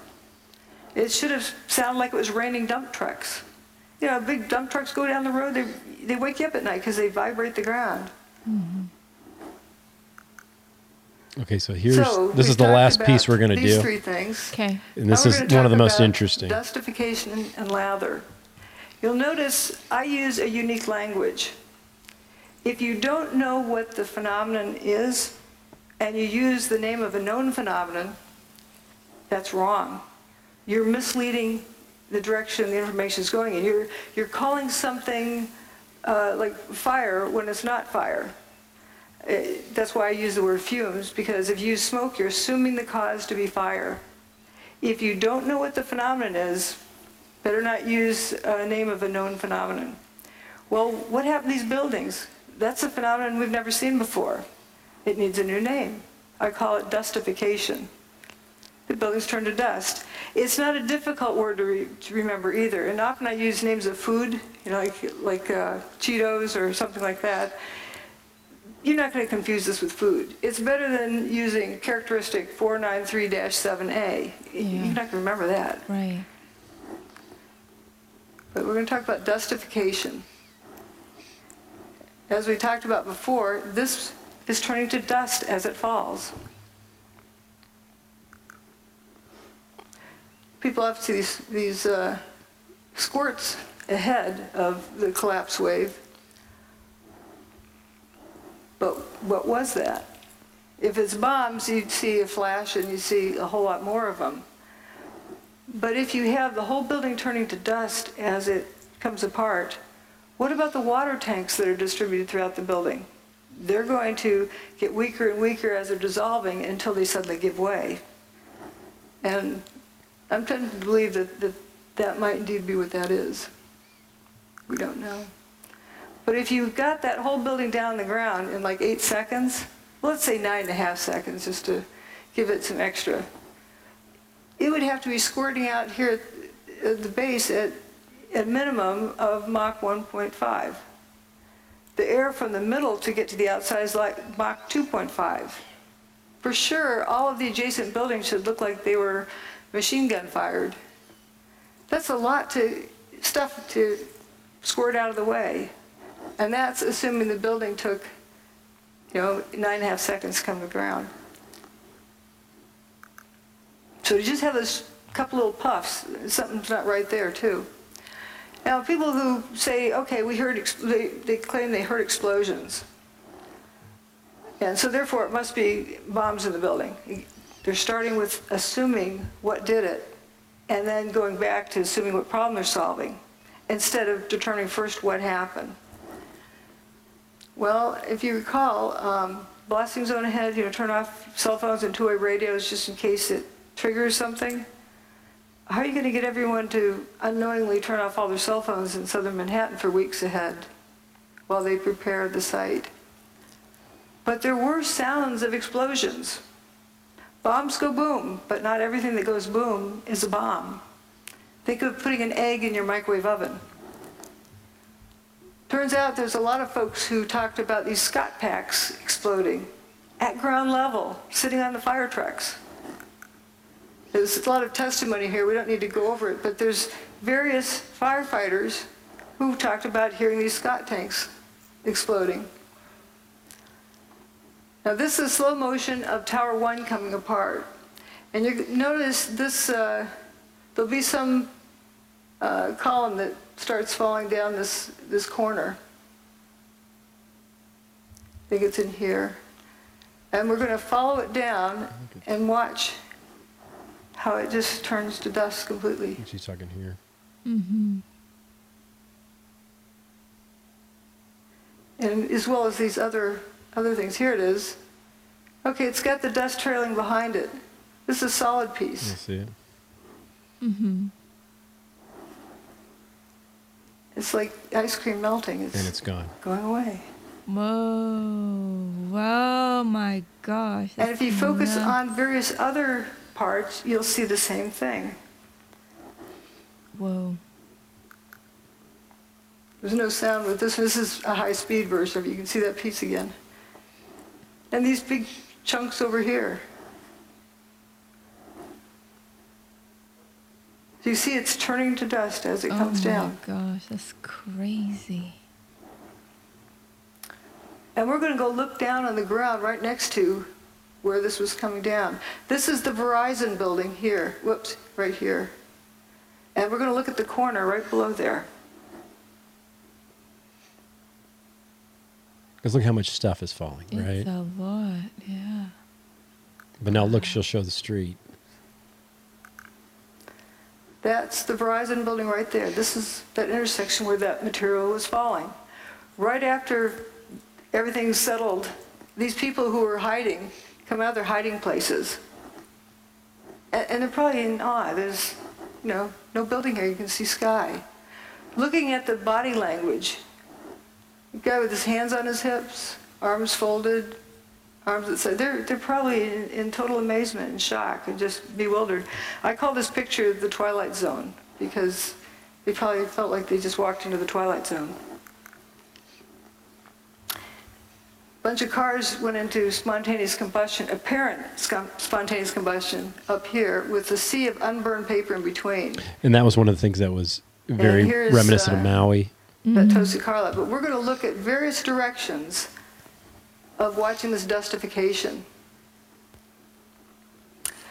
Speaker 4: It should have sounded like it was raining dump trucks. You know, big dump trucks go down the road, they, they wake you up at night because they vibrate the ground. Mm-hmm.
Speaker 1: Okay, so here's
Speaker 4: So,
Speaker 1: this
Speaker 4: we
Speaker 1: is the
Speaker 4: talked
Speaker 1: last
Speaker 4: about
Speaker 1: piece we're going to
Speaker 4: these
Speaker 1: do.
Speaker 4: three things.
Speaker 3: Okay.
Speaker 1: And this
Speaker 4: Now
Speaker 1: is
Speaker 4: we're gonna
Speaker 1: one of the
Speaker 4: talk
Speaker 1: most
Speaker 4: about
Speaker 1: interesting.
Speaker 4: Dustification and lather. You'll notice I use a unique language. If you don't know what the phenomenon is, and you use the name of a known phenomenon, that's wrong. You're misleading the direction the information is going in. You're, you're calling something uh, like fire when it's not fire. Uh, That's why I use the word fumes, because if you use smoke, you're assuming the cause to be fire. If you don't know what the phenomenon is, better not use a name of a known phenomenon. Well, what happened to these buildings? That's a phenomenon we've never seen before. It needs a new name. I call it dustification. The buildings turn to dust. It's not a difficult word to, re- to remember either. And often I use names of food, you know, like, like uh, Cheetos or something like that. You're not going to confuse this with food. It's better than using characteristic 493-7A. You're not going to remember that.
Speaker 3: Right.
Speaker 4: But we're going to talk about dustification. As we talked about before, this is turning to dust as it falls. People see these, these uh, squirts ahead of the collapse wave. But what was that? If it's bombs, you'd see a flash and you see a whole lot more of them. But if you have the whole building turning to dust as it comes apart, what about the water tanks that are distributed throughout the building? They're going to get weaker and weaker as they're dissolving until they suddenly give way. And I'm tending to believe that that, that might indeed be what that is. We don't know. But if you've got that whole building down the ground in like eight seconds, let's say nine and a half seconds just to give it some extra, it would have to be squirting out here at the base at a minimum of Mach 1.5. The air from the middle to get to the outside is like Mach 2.5. For sure, all of the adjacent buildings should look like they were machine gun fired. That's a lot to stuff to squirt out of the way. And that's assuming the building took, you know, nine and a half seconds to come to ground. So to just have this couple little puffs, something's not right there too. Now, people who say, okay, we heard, they, they claim they heard explosions. And so therefore it must be bombs in the building. They're starting with assuming what did it, and then going back to assuming what problem they're solving, instead of determining first what happened. Well, if you recall, um, blasting zone ahead, you know, turn off cell phones and two-way radios just in case it triggers something. How are you going to get everyone to unknowingly turn off all their cell phones in southern Manhattan for weeks ahead while they prepare the site? But there were sounds of explosions. Bombs go boom, but not everything that goes boom is a bomb. Think of putting an egg in your microwave oven. Turns out there's a lot of folks who talked about these Scott packs exploding at ground level, sitting on the fire trucks. There's a lot of testimony here. We don't need to go over it, but there's various firefighters who talked about hearing these Scott tanks exploding. Now this is slow motion of Tower 1 coming apart. And you notice this, uh, there'll be some uh, column that starts falling down this, this corner. I think it's in here. And we're going to follow it down and watch how it just turns to dust completely.
Speaker 1: She's talking here.
Speaker 3: Mm-hmm.
Speaker 4: and as well as these other other things. Here it is. Okay, it's got the dust trailing behind it. This is a solid
Speaker 1: You
Speaker 4: piece.
Speaker 1: see it?
Speaker 3: Mm-hmm.
Speaker 4: It's like ice cream melting. It's,
Speaker 1: And it's gone.
Speaker 4: going away.
Speaker 3: Whoa. Whoa, my gosh.
Speaker 4: And if you focus
Speaker 3: No.
Speaker 4: on various other parts, you'll see the same thing.
Speaker 3: Whoa.
Speaker 4: There's no sound with this. This is a high-speed version. You can see that piece again. And these big chunks over here. You see it's turning to dust as it comes
Speaker 3: oh
Speaker 4: down.
Speaker 3: my gosh, that's crazy.
Speaker 4: And we're going to go look down on the ground right next to where this was coming down. This is the Verizon building here. Whoops, right here. And we're going to look at the corner right below there.
Speaker 1: Because look how much stuff is falling, right?
Speaker 3: It's a lot, yeah.
Speaker 1: But now look, she'll show the street.
Speaker 4: That's the Verizon building right there. This is that intersection where that material was falling. Right after everything's settled, these people who were hiding come out of their hiding places. And, and they're probably in awe. There's, you know, no building here. You can see sky. Looking at the body language, the guy with his hands on his hips, arms folded, arms at side. They're, they're probably in, in total amazement and shock and just bewildered. I call this picture the Twilight Zone because they probably felt like they just walked into the Twilight Zone. Bunch of cars went into spontaneous combustion, apparent spontaneous combustion up here with a sea of unburned paper in between.
Speaker 1: And that was one of the things that was very reminiscent
Speaker 4: uh,
Speaker 1: of Maui.
Speaker 4: That Tosi Carla. But we're going to look at various directions of watching this dustification.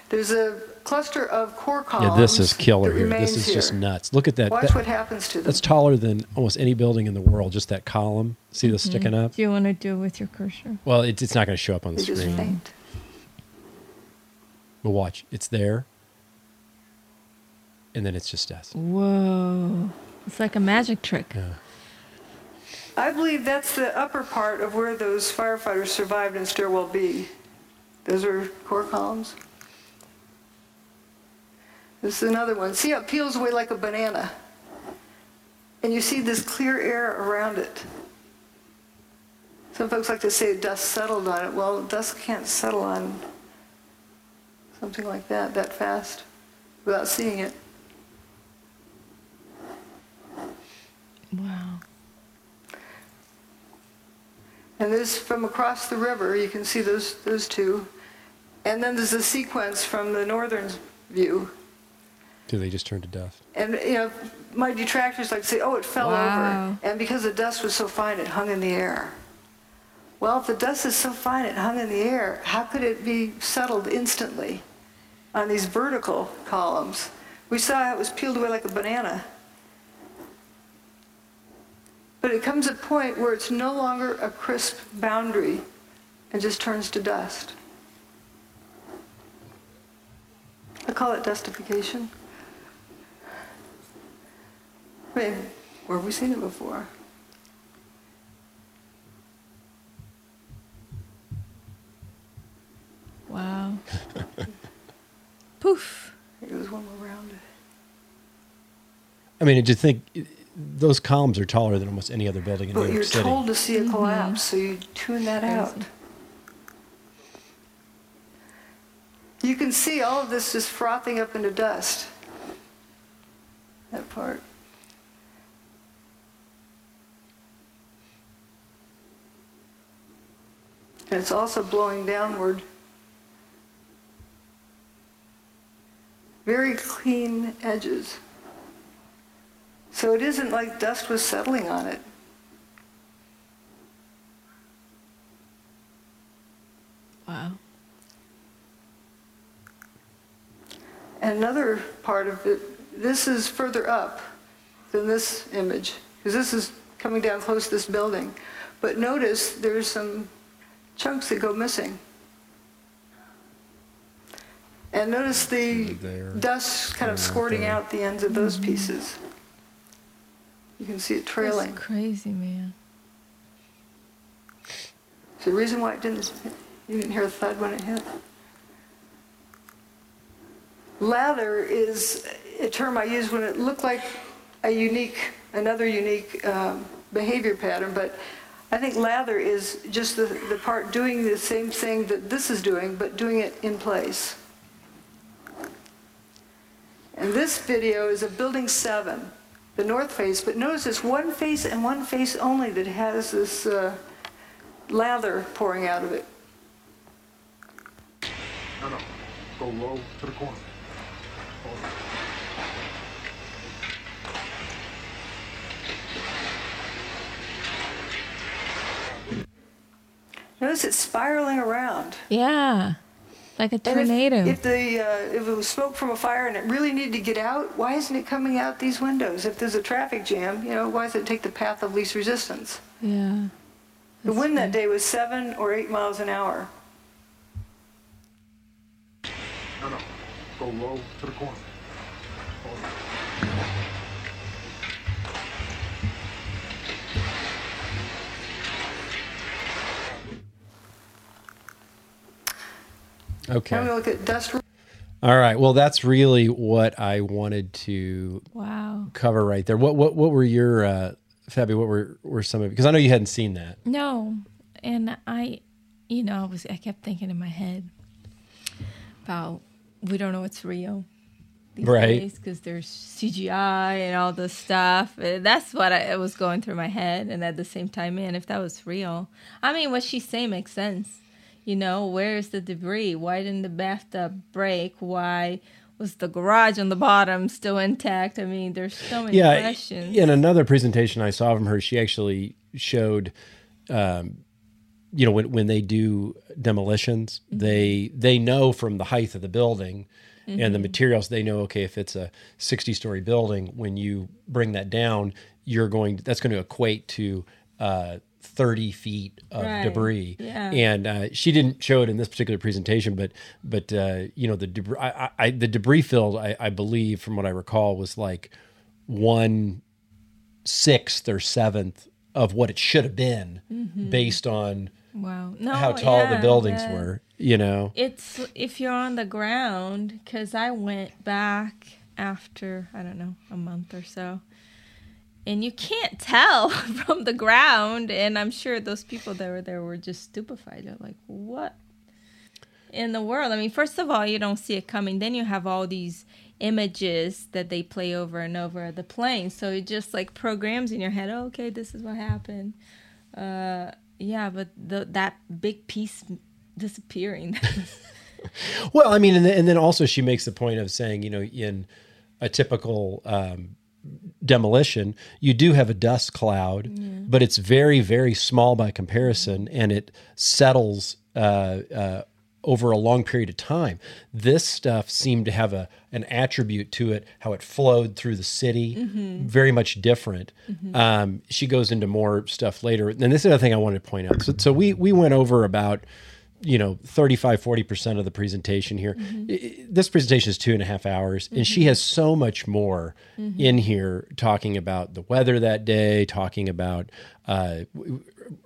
Speaker 4: There's a cluster of core columns.
Speaker 1: Yeah, this is killer here. This
Speaker 4: remains
Speaker 1: is just nuts. Look at that.
Speaker 4: Watch
Speaker 1: that-
Speaker 4: what happens to them.
Speaker 1: That's taller than almost any building in the world. Just that column. See this
Speaker 3: Mhm.
Speaker 1: sticking up?
Speaker 3: Do you want to do it with your cursor?
Speaker 1: Well, it's it's not going to show up on the
Speaker 4: They just
Speaker 1: screen.
Speaker 4: faint.
Speaker 1: But watch, it's there, and then it's just us.
Speaker 3: Whoa. It's like a magic trick. Yeah.
Speaker 4: I believe that's the upper part of where those firefighters survived in Stairwell B. Those are core columns. This is another one. See how it peels away like a banana? And you see this clear air around it. Some folks like to say dust settled on it. Well, dust can't settle on something like that that fast without seeing it.
Speaker 3: Wow.
Speaker 4: And there's from across the river, you can see those, those two. And then there's a sequence from the northern view.
Speaker 1: Do they just turn to dust?
Speaker 4: And, you know, my detractors like to say, oh, it fell
Speaker 3: Wow.
Speaker 4: over. And because the dust was so fine, it hung in the air. Well, if the dust is so fine it hung in the air, how could it be settled instantly on these vertical columns? We saw it was peeled away like a banana. But it comes a point where it's no longer a crisp boundary and just turns to dust. I call it dustification. Wait, where have we seen it before?
Speaker 3: Wow. Poof.
Speaker 4: It was one more round.
Speaker 1: I mean, did you think those columns are taller than almost any other building in
Speaker 4: but
Speaker 1: New
Speaker 4: York
Speaker 1: City?
Speaker 4: But you're told to see a mm-hmm. collapse, mm-hmm. so you tune that out. You can see all of this just frothing up into dust. That part. And it's also blowing downward. Very clean edges. So it isn't like dust was settling on it.
Speaker 3: Wow.
Speaker 4: And another part of it, this is further up than this image, because this is coming down close to this building. But notice there's some chunks that go missing. And notice the dust kind of squirting out the ends of those pieces. You can see it trailing.
Speaker 3: That's crazy, man.
Speaker 4: So the reason why it didn't, you didn't hear a thud when it hit. Lather is a term I use when it looked like a unique, another unique um, behavior pattern, but I think lather is just the, the part doing the same thing that this is doing, but doing it in place. And this video is of building seven, the north face, but notice it's one face and one face only that has this uh, lather pouring out of it.
Speaker 16: No, no. Go low to the corner.
Speaker 4: Notice it's spiraling around.
Speaker 3: Yeah. Like a
Speaker 4: And if-
Speaker 3: tornado.
Speaker 4: If, the uh, if it was smoke from a fire and it really needed to get out, why isn't it coming out these windows? If there's a traffic jam, you know, why does it take the path of least resistance?
Speaker 3: yeah.
Speaker 4: The wind that day was seven or eight miles an hour.
Speaker 16: No, no. Go low to the corner.
Speaker 1: Okay.
Speaker 4: Now we look at dust.
Speaker 1: All right. Well, that's really what I wanted to
Speaker 3: Wow.
Speaker 1: cover right there. What what what were your uh Fabi, what were were some of because I know you hadn't seen that.
Speaker 3: No, and I, you know, I was I kept thinking in my head about we don't know what's real these
Speaker 1: Right.
Speaker 3: because there's CGI and all this stuff. And that's what I, it was going through my head, and at the same time, man, if that was real, I mean, what she's saying makes sense. You know, where's the debris? Why didn't the bathtub break? Why was the garage on the bottom still intact? I mean, there's so many questions.
Speaker 1: yeah.
Speaker 3: questions.
Speaker 1: In another presentation I saw from her, she actually showed, um, you know, when when they do demolitions,
Speaker 3: Mm-hmm.
Speaker 1: they they know from the height of the building. And the
Speaker 3: Mhm.
Speaker 1: materials, they know, okay, if it's a 60 story building, when you bring that down, you're going, that's going to equate to uh, 30 feet of
Speaker 3: Right.
Speaker 1: debris.
Speaker 3: Yeah.
Speaker 1: And uh, she didn't show it in this particular presentation, but, but uh, you know, the debris, I, I, the debris field, I, I believe, from what I recall, was like one sixth or seventh of what it should have been
Speaker 3: Mhm.
Speaker 1: based on
Speaker 3: Wow. No,
Speaker 1: how tall the buildings
Speaker 3: yeah.
Speaker 1: were, you know?
Speaker 3: It's if you're on the ground, because I went back after, I don't know, a month or so. And you can't tell from the ground. And I'm sure those people that were there were just stupefied. They're like, what in the world? I mean, first of all, you don't see it coming. Then you have all these images that they play over and over the plane. So it just like programs in your head, oh, okay, this is what happened. Uh, yeah, but the, that big piece disappearing.
Speaker 1: Well, I mean, and then, also she makes the point of saying, you know, in a typical um, demolition, you do have a dust cloud, but it's very, very small by comparison, and it settles uh, uh, over a long period of time. This stuff seemed to have a an attribute to it, how it flowed through the city,
Speaker 20: Mhm.
Speaker 1: very much different.
Speaker 20: Mhm.
Speaker 1: Um, she goes into more stuff later, and this is another thing I wanted to point out. So, so we we went over about you know 35 40% of the presentation here
Speaker 20: Mhm.
Speaker 1: I- this presentation is two and a half hours and she
Speaker 20: Mhm.
Speaker 1: has so much more
Speaker 20: Mhm.
Speaker 1: in here talking about the weather that day talking about uh,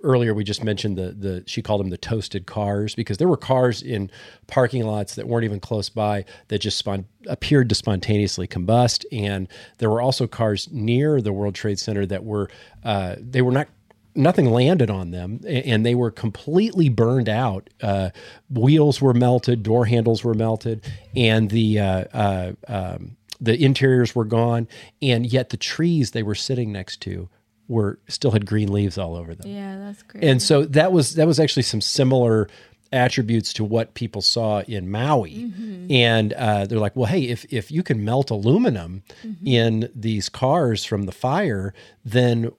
Speaker 1: earlier we just mentioned the the she called them the toasted cars because there were cars in parking lots that weren't even close by that just spon- appeared to spontaneously combust and there were also cars near the world trade center that were uh, they were not nothing landed on them, and they were completely burned out. Uh, wheels were melted, door handles were melted, and the uh, uh, um, the interiors were gone. And yet the trees they were sitting next to were still had green leaves all over them.
Speaker 3: Yeah, that's great.
Speaker 1: And so that was that was actually some similar attributes to what people saw in Maui. And uh, they're like, well, hey, if if you can melt aluminum in these cars from the fire, then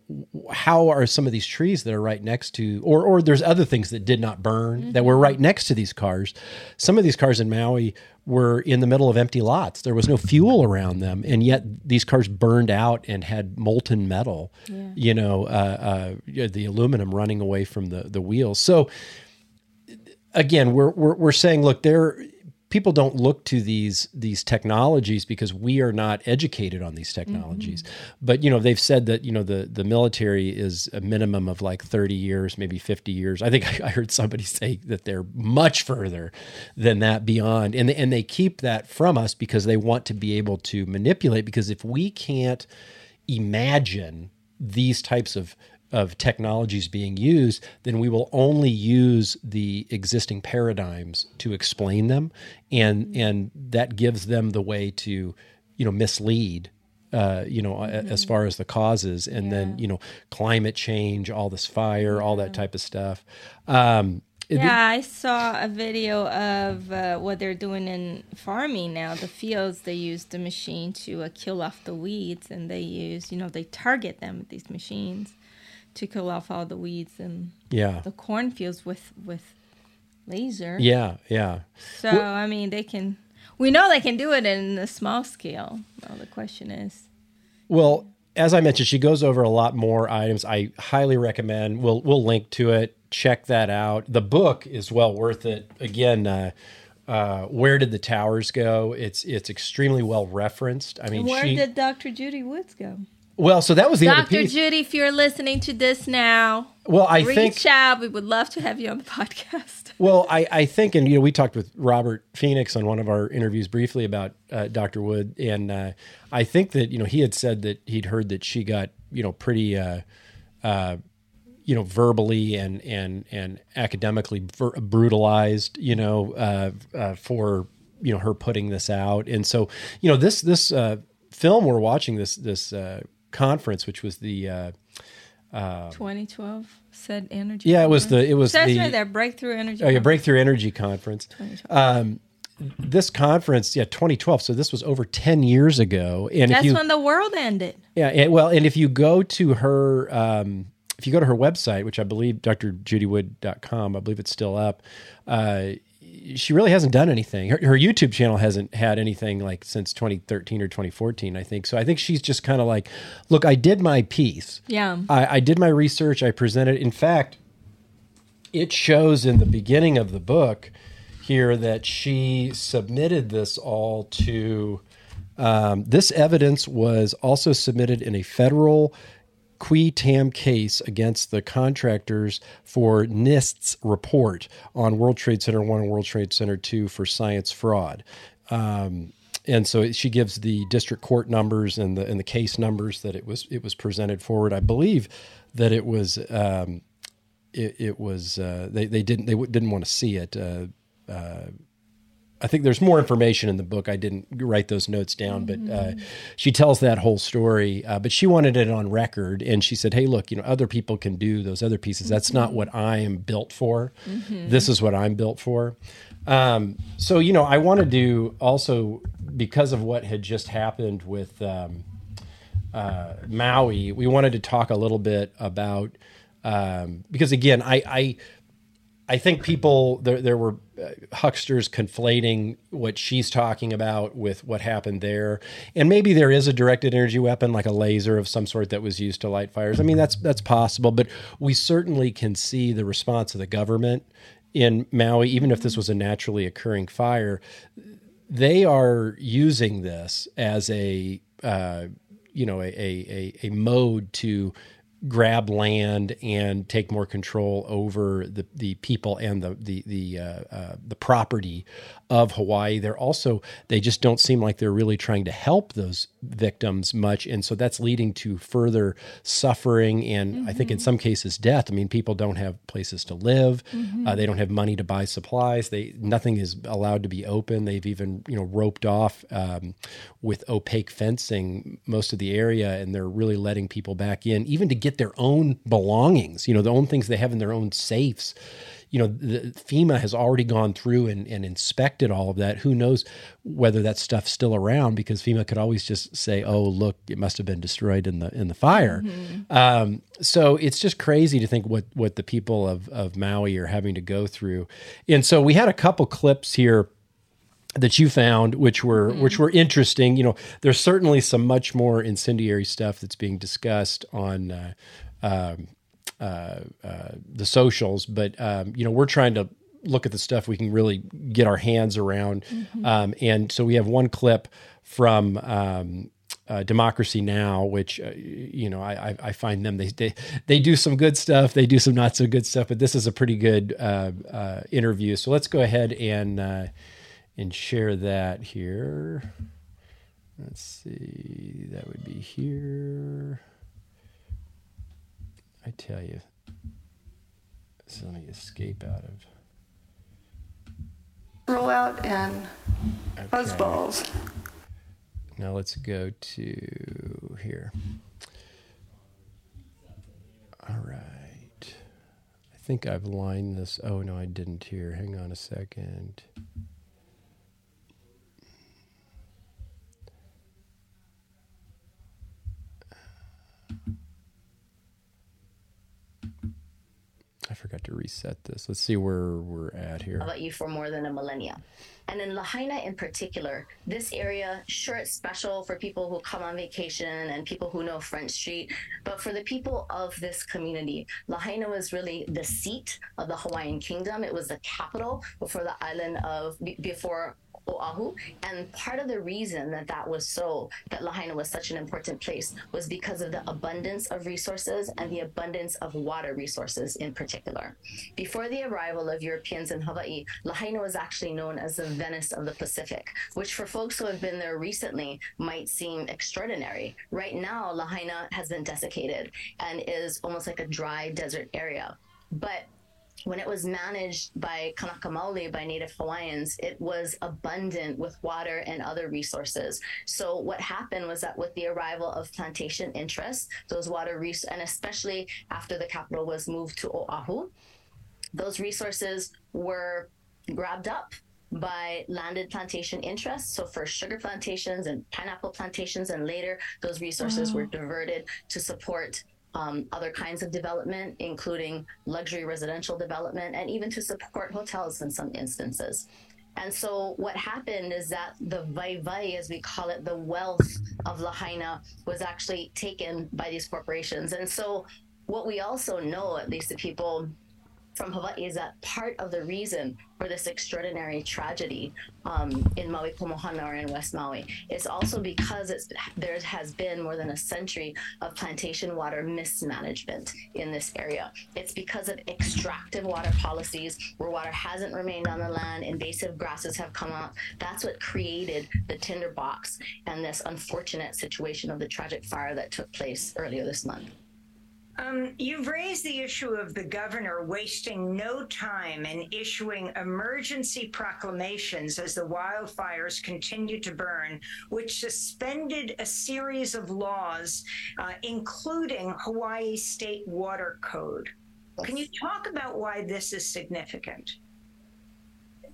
Speaker 1: how are some of these trees that are right next to, or or there's other things that did not burn that were right next to these cars. Some of these cars in Maui were in the middle of empty lots. There was no fuel around them, and yet these cars burned out and had molten metal.
Speaker 3: Yeah.
Speaker 1: You know, uh, uh, the aluminum running away from the the wheels. So again, we're we're, we're saying, look, there people don't look to these these technologies because we are not educated on these technologies. Mm-hmm. But you know, they've said that you know the the military is a minimum of like thirty years, maybe fifty years. I think I heard somebody say that they're much further than that beyond, and and they keep that from us because they want to be able to manipulate. Because if we can't imagine these types of of technologies being used, then we will only use the existing paradigms to explain them, and and that gives them the way to, you know, mislead. Uh, you know, a- as far as the causes, and then you know, climate change, all this fire, all that type of stuff. Um,
Speaker 3: Yeah, I saw a video of uh, what they're doing in farming now. The fields they use the machine to uh, kill off the weeds, and they use you know they target them with these machines to kill off all the weeds and
Speaker 1: Yeah.
Speaker 3: the cornfields with with laser.
Speaker 1: yeah, yeah.
Speaker 3: So I mean, they can. We know they can do it in a small scale. Well, the question is,
Speaker 1: Well, as I mentioned, she goes over a lot more items. I highly recommend. We'll we'll link to it. Check that out. The book is well worth it. Again, uh, uh, where did the towers go? It's it's extremely well referenced. I mean,
Speaker 3: where
Speaker 1: she
Speaker 3: did Dr. Judy Woods go?
Speaker 1: Well. So that was the
Speaker 3: Dr. Judy, if you're listening to this now,
Speaker 1: Well, I
Speaker 3: reach
Speaker 1: think-
Speaker 3: out. We would love to have you on the podcast.
Speaker 1: Well, I, I think, and you know, we talked with Robert Phoenix on one of our interviews briefly about uh, Dr. Wood, and uh, I think that you know he had said that he'd heard that she got you know pretty, uh, uh, you know, verbally and and and academically ver- brutalized, you know, uh, uh, for you know her putting this out, and so you know this this uh, film we're watching this this uh, conference, which was the. Uh, uh,
Speaker 3: 2012 said energy.
Speaker 1: Yeah, it was the- it was
Speaker 3: Says
Speaker 1: the-
Speaker 3: right there, breakthrough energy.
Speaker 1: Oh yeah,
Speaker 3: Conference.
Speaker 1: Breakthrough Energy Conference. Um, this conference, yeah, 2012. So this was over 10 years ago. And
Speaker 3: That's
Speaker 1: if you,
Speaker 3: when the world ended.
Speaker 1: yeah, and, well, and if you go to her, um, if you go to her website, which I believe drjudywood.com, I believe it's still up. Uh, she really hasn't done anything. Her, her YouTube channel hasn't had anything like since 2013 or 2014, I think. So I think she's just kind of like, look, I did my piece.
Speaker 3: Yeah.
Speaker 1: I, I did my research. I presented. In fact, it shows in the beginning of the book here that she submitted this all to. Um, this evidence was also submitted in a federal qui tam case against the contractors for NIST's report on World Trade Center 1 and World Trade Center 2 for science fraud. Um, and so she gives the district court numbers and the and the case numbers that it was it was presented forward. I believe that it was um, it, it was uh, they they didn't they didn't want to see it. Uh, uh, I think there's more information in the book. I didn't write those notes down, but uh, she tells that whole story. Uh, but she wanted it on record, and she said, "Hey, look, you know, other people can do those other pieces. That's not what I am built for.
Speaker 20: Mhm.
Speaker 1: This is what I'm built for." Um, so, you know, I wanted to do also because of what had just happened with um, uh, Maui, we wanted to talk a little bit about um, because again, I, I I think people there there were hucksters conflating what she's talking about with what happened there, and maybe there is a directed energy weapon like a laser of some sort that was used to light fires. I mean that's that's possible, but we certainly can see the response of the government in Maui, even if this was a naturally occurring fire. They are using this as a uh, you know a, a, a, a mode to grab land and take more control over the, the people and the the the uh, uh, the property of Hawaii. They're also they just don't seem like they're really trying to help those victims much, and so that's leading to further suffering and mm-hmm. I think in mm-hmm. some cases death. I mean, people don't have places to live, mm-hmm. uh, they don't have money to buy supplies. They nothing is allowed to be open. They've even you know roped off um, with opaque fencing most of the area, and they're really letting people back in, even to get their own belongings. You know, the own things they have in their own safes you know, the, FEMA has already gone through and, and inspected all of that. Who knows whether that stuff's still around? Because FEMA could always just say, "Oh, look, it must have been destroyed in the in the fire." Mm-hmm. Um, so it's just crazy to think what what the people of of Maui are having to go through. And so we had a couple clips here that you found which were mm-hmm. which were interesting you know there's certainly some much more incendiary stuff that's being discussed on uh, um, uh, uh, the socials, but um, you know we're trying to look at the stuff we can really get our hands around. Mm-hmm. Um, and so we have one clip from um, uh, Democracy Now, which uh, you know I, I, find them they, they they do some good stuff, they do some not so good stuff, but this is a pretty good uh, uh, interview. So let's go ahead and and share that here. Let's see, that would be here. I tell you, so let me escape out of.
Speaker 4: Rollout and okay. buzzballs.
Speaker 1: Now let's go to here. All right. I think I've lined this. Oh, no, I didn't here. Hang on a second. I forgot to reset this. Let's see where we're at here.
Speaker 20: About you for more than a millennia. And in Lahaina in particular, this area, sure, it's special for people who come on vacation and people who know Front Street. But for the people of this community, Lahaina was really the seat of the Hawaiian kingdom. It was the capital before the island of, before Oahu. And part of the reason that that was so, that Lahaina was such an important place, was because of the abundance of resources and the abundance of water resources in particular. Before the arrival of Europeans in Hawaii, Lahaina was actually known as the Venice of the Pacific, which for folks who have been there recently might seem extraordinary. Right now, Lahaina has been desiccated and is almost like a dry desert area. But when it was managed by Kanaka Maoli, by Native Hawaiians, it was abundant with water and other resources. So what happened was that with the arrival of plantation interests, those water res- and especially after the capital was moved to Oahu, those resources were grabbed up by landed plantation interests. So first sugar plantations and pineapple plantations, and later those resources were diverted to support um, other kinds of development, including luxury residential development, and even to support hotels in some instances. And so what happened is that the waiwai, as we call it, the wealth of Lahaina was actually taken by these corporations. And so what we also know, at least the people from Hawaii is that part of the reason for this extraordinary tragedy um, in Maui Komohana or in West Maui is also because there has been more than a century of plantation water mismanagement in this area. It's because of extractive water policies where water hasn't remained on the land, invasive grasses have come up. That's what created the tinderbox and this unfortunate situation of the tragic fire that took place earlier this month.
Speaker 21: Um, you've raised the issue of the governor wasting no time in issuing emergency proclamations as the wildfires continue to burn, which suspended a series of laws, uh, including Hawaii State Water Code. Can you talk about why this is significant?
Speaker 20: I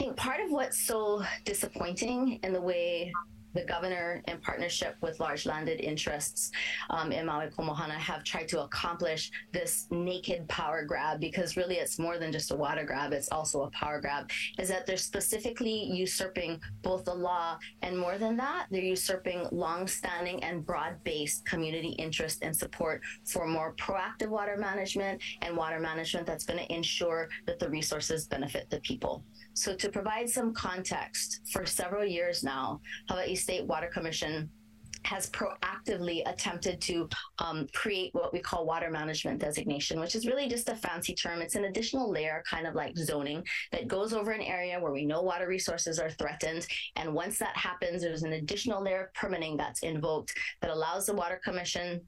Speaker 20: think part of what's so disappointing in the way the governor, in partnership with large landed interests um, in Maui Komohana, have tried to accomplish this naked power grab because really it's more than just a water grab, it's also a power grab. Is that they're specifically usurping both the law and more than that, they're usurping long-standing and broad-based community interest and support for more proactive water management and water management that's going to ensure that the resources benefit the people. So, to provide some context, for several years now, Hawaii State Water Commission has proactively attempted to um, create what we call water management designation, which is really just a fancy term. It's an additional layer, kind of like zoning, that goes over an area where we know water resources are threatened. And once that happens, there's an additional layer of permitting that's invoked that allows the Water Commission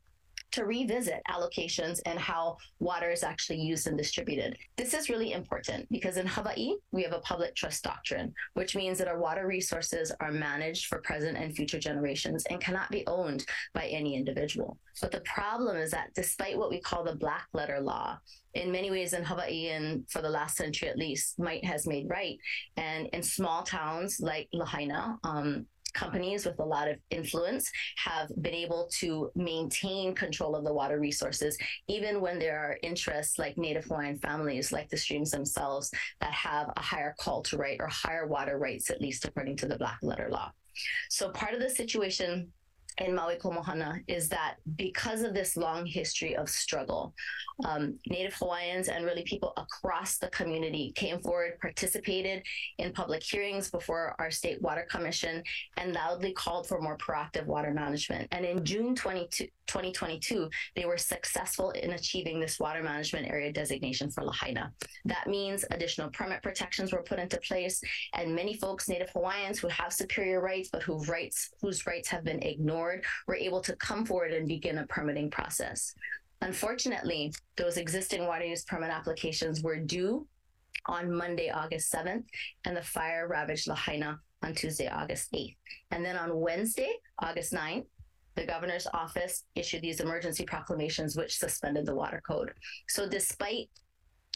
Speaker 20: to revisit allocations and how water is actually used and distributed. This is really important because in Hawaii, we have a public trust doctrine, which means that our water resources are managed for present and future generations and cannot be owned by any individual. But the problem is that despite what we call the black letter law, in many ways in Hawaii and for the last century at least, might has made right. And in small towns like Lahaina, um, companies with a lot of influence have been able to maintain control of the water resources, even when there are interests like Native Hawaiian families, like the streams themselves, that have a higher call to right or higher water rights, at least according to the black letter law. So part of the situation in Maui Komohana is that because of this long history of struggle, um, Native Hawaiians and really people across the community came forward, participated in public hearings before our state water commission, and loudly called for more proactive water management. And in June 22, 2022, they were successful in achieving this water management area designation for Lahaina. That means additional permit protections were put into place, and many folks, Native Hawaiians who have superior rights, but whose rights whose rights have been ignored, were able to come forward and begin a permitting process. Unfortunately, those existing water use permit applications were due on Monday, August 7th, and the fire ravaged Lahaina on Tuesday, August 8th. And then on Wednesday, August 9th, the governor's office issued these emergency proclamations which suspended the water code. So despite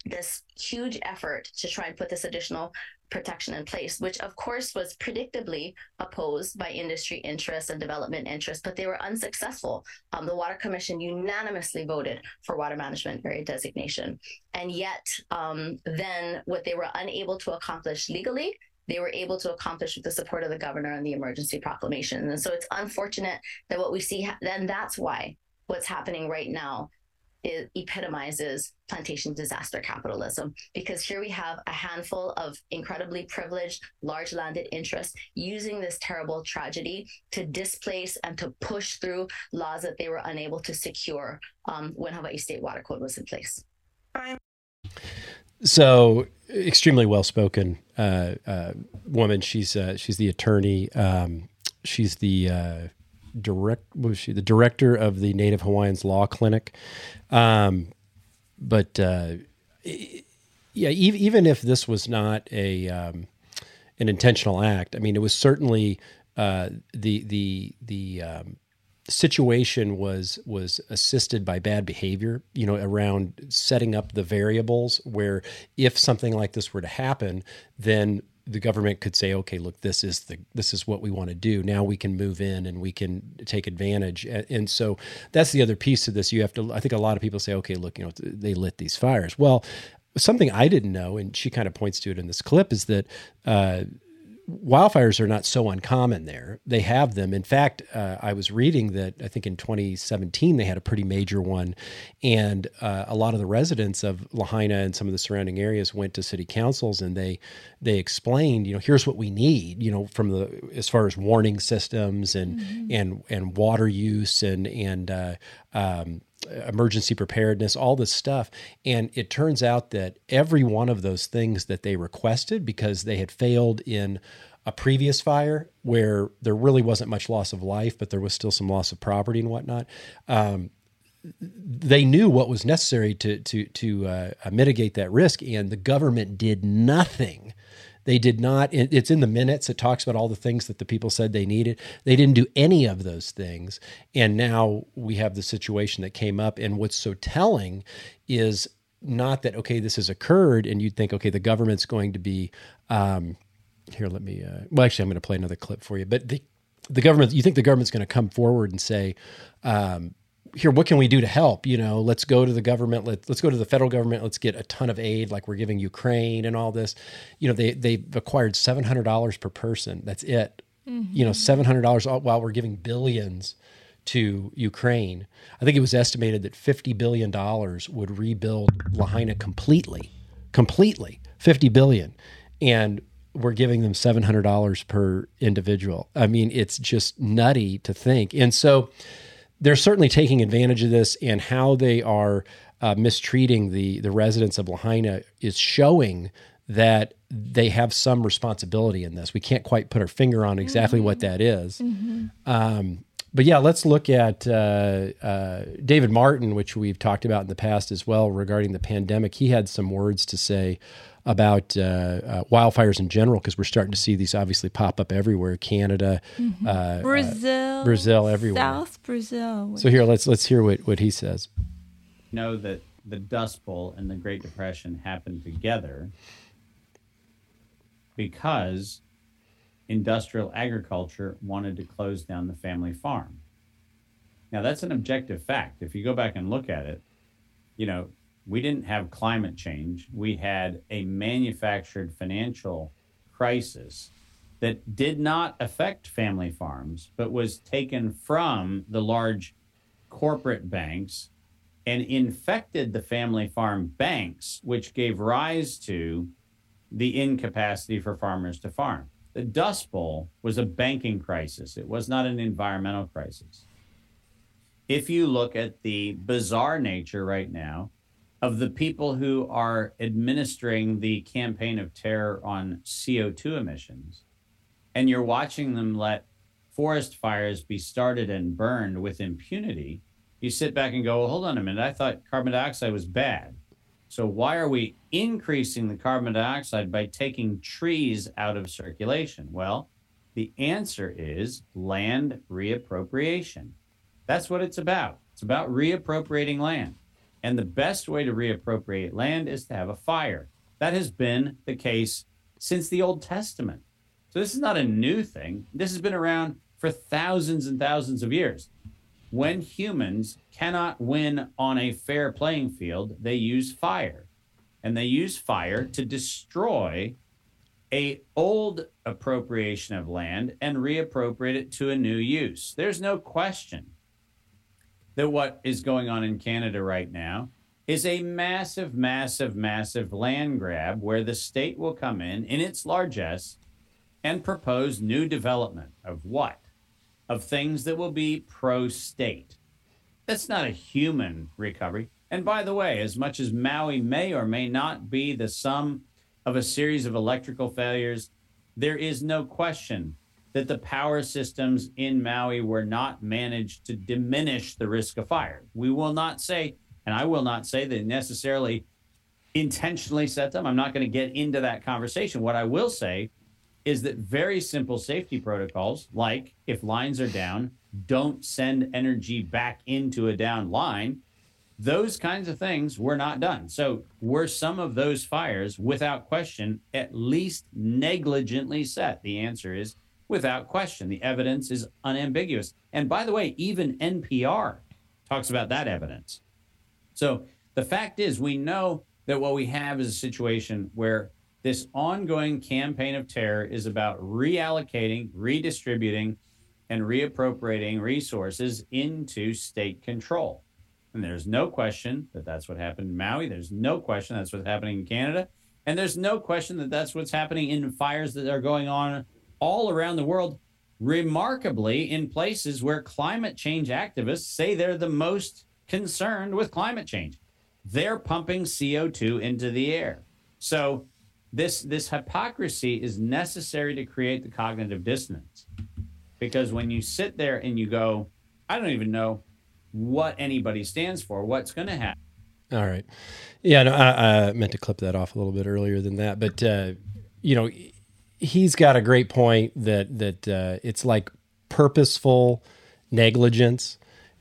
Speaker 20: this huge effort to try and put this additional protection in place, which of course was predictably opposed by industry interests and development interests, but they were unsuccessful. Um, the Water Commission unanimously voted for water management area designation. And yet, um, then what they were unable to accomplish legally, they were able to accomplish with the support of the governor and the emergency proclamation. And so it's unfortunate that what we see, then that's why what's happening right now it epitomizes plantation disaster capitalism. Because here we have a handful of incredibly privileged large landed interests using this terrible tragedy to displace and to push through laws that they were unable to secure um, when hawaii state water code was in place.
Speaker 1: So extremely well spoken uh, uh, woman. She's uh, she's the attorney. Um, she's the uh, direct was she the director of the Native Hawaiians Law Clinic. Um, but uh, yeah, e- even if this was not a um, an intentional act, I mean, it was certainly uh, the the the um, situation was was assisted by bad behavior. You know, around setting up the variables where if something like this were to happen, then the government could say, okay, look, this is the this is what we want to do. Now we can move in and we can take advantage. And so that's the other piece of this. You have to. I think a lot of people say, okay, look, you know, they lit these fires. Well, something I didn't know, and she kind of points to it in this clip, is that uh, wildfires are not so uncommon there. They have them. In fact, uh, I was reading that I think in 2017 they had a pretty major one, and uh, a lot of the residents of Lahaina and some of the surrounding areas went to city councils and they they explained, you know, here's what we need, you know, from the as far as warning systems and mm-hmm. and and water use and and uh, um, emergency preparedness, all this stuff. And it turns out that every one of those things that they requested, because they had failed in a previous fire where there really wasn't much loss of life, but there was still some loss of property and whatnot. Um, they knew what was necessary to to to uh, mitigate that risk, and the government did nothing they did not, it's in the minutes. It talks about all the things that the people said they needed. They didn't do any of those things. And now we have the situation that came up. And what's so telling is not that, okay, this has occurred and you'd think, okay, the government's going to be, um, here, let me, uh, well, actually, I'm going to play another clip for you. But the, the government, you think the government's going to come forward and say, um, here, what can we do to help? You know, let's go to the government. Let, let's go to the federal government. Let's get a ton of aid, like we're giving Ukraine and all this. You know, they they've acquired seven hundred dollars per person. That's it. Mm-hmm. You know, seven hundred dollars while we're giving billions to Ukraine. I think it was estimated that fifty billion dollars would rebuild Lahaina completely, completely. Fifty billion, and we're giving them seven hundred dollars per individual. I mean, it's just nutty to think, and so they're certainly taking advantage of this, and how they are uh, mistreating the the residents of Lahaina is showing that they have some responsibility in this. We can't quite put our finger on exactly what that is. Um, but yeah, let's look at uh, uh, David Martin, which we've talked about in the past as well regarding the pandemic. He had some words to say about uh, uh, wildfires in general because we're starting to see these obviously pop up everywhere Canada,
Speaker 3: Mhm.
Speaker 1: uh, uh,
Speaker 3: Brazil,
Speaker 1: Brazil, everywhere.
Speaker 3: South Brazil.
Speaker 1: So here, let's let's hear what, what he says.
Speaker 22: know that the Dust Bowl and the Great Depression happened together because industrial agriculture wanted to close down the family farm. Now, that's an objective fact. If you go back and look at it, you know, we didn't have climate change, we had a manufactured financial crisis that did not affect family farms, but was taken from the large corporate banks and infected the family farm banks, which gave rise to the incapacity for farmers to farm. The Dust Bowl was a banking crisis, it was not an environmental crisis. If you look at the bizarre nature right now of the people who are administering the campaign of terror on CO2 emissions, and you're watching them let forest fires be started and burned with impunity, you sit back and go, well, hold on a minute. I thought carbon dioxide was bad. So why are we increasing the carbon dioxide by taking trees out of circulation? Well, the answer is land reappropriation. That's what it's about. It's about reappropriating land. And the best way to reappropriate land is to have a fire. That has been the case since the Old Testament. So this is not a new thing. This has been around for thousands and thousands of years. When humans cannot win on a fair playing field, they use fire. And they use fire to destroy a old appropriation of land and reappropriate it to a new use. There's no question that what is going on in Canada right now is a massive, massive, massive land grab where the state will come in in its largesse and propose new development of what? Of things that will be pro state. That's not a human recovery. And by the way, as much as Maui may or may not be the sum of a series of electrical failures, there is no question that the power systems in Maui were not managed to diminish the risk of fire. We will not say, and I will not say that necessarily intentionally set them. I'm not going to get into that conversation. What I will say is that very simple safety protocols, like if lines are down, don't send energy back into a down line. Those kinds of things were not done. So, were some of those fires, without question, at least negligently set? The answer is without question. The evidence is unambiguous. And by the way, even NPR talks about that evidence. So, the fact is, we know that what we have is a situation where this ongoing campaign of terror is about reallocating, redistributing, and reappropriating resources into state control. And there's no question that that's what happened in Maui. There's no question that's what's happening in Canada. And there's no question that that's what's happening in fires that are going on all around the world, remarkably in places where climate change activists say they're the most concerned with climate change. They're pumping CO2 into the air. So this this hypocrisy is necessary to create the cognitive dissonance. Because when you sit there and you go, I don't even know what anybody stands for, what's going to happen.
Speaker 1: All right. Yeah, no, I, I meant to clip that off a little bit earlier than that, but uh, you know, he's got a great point that that uh, it's like purposeful negligence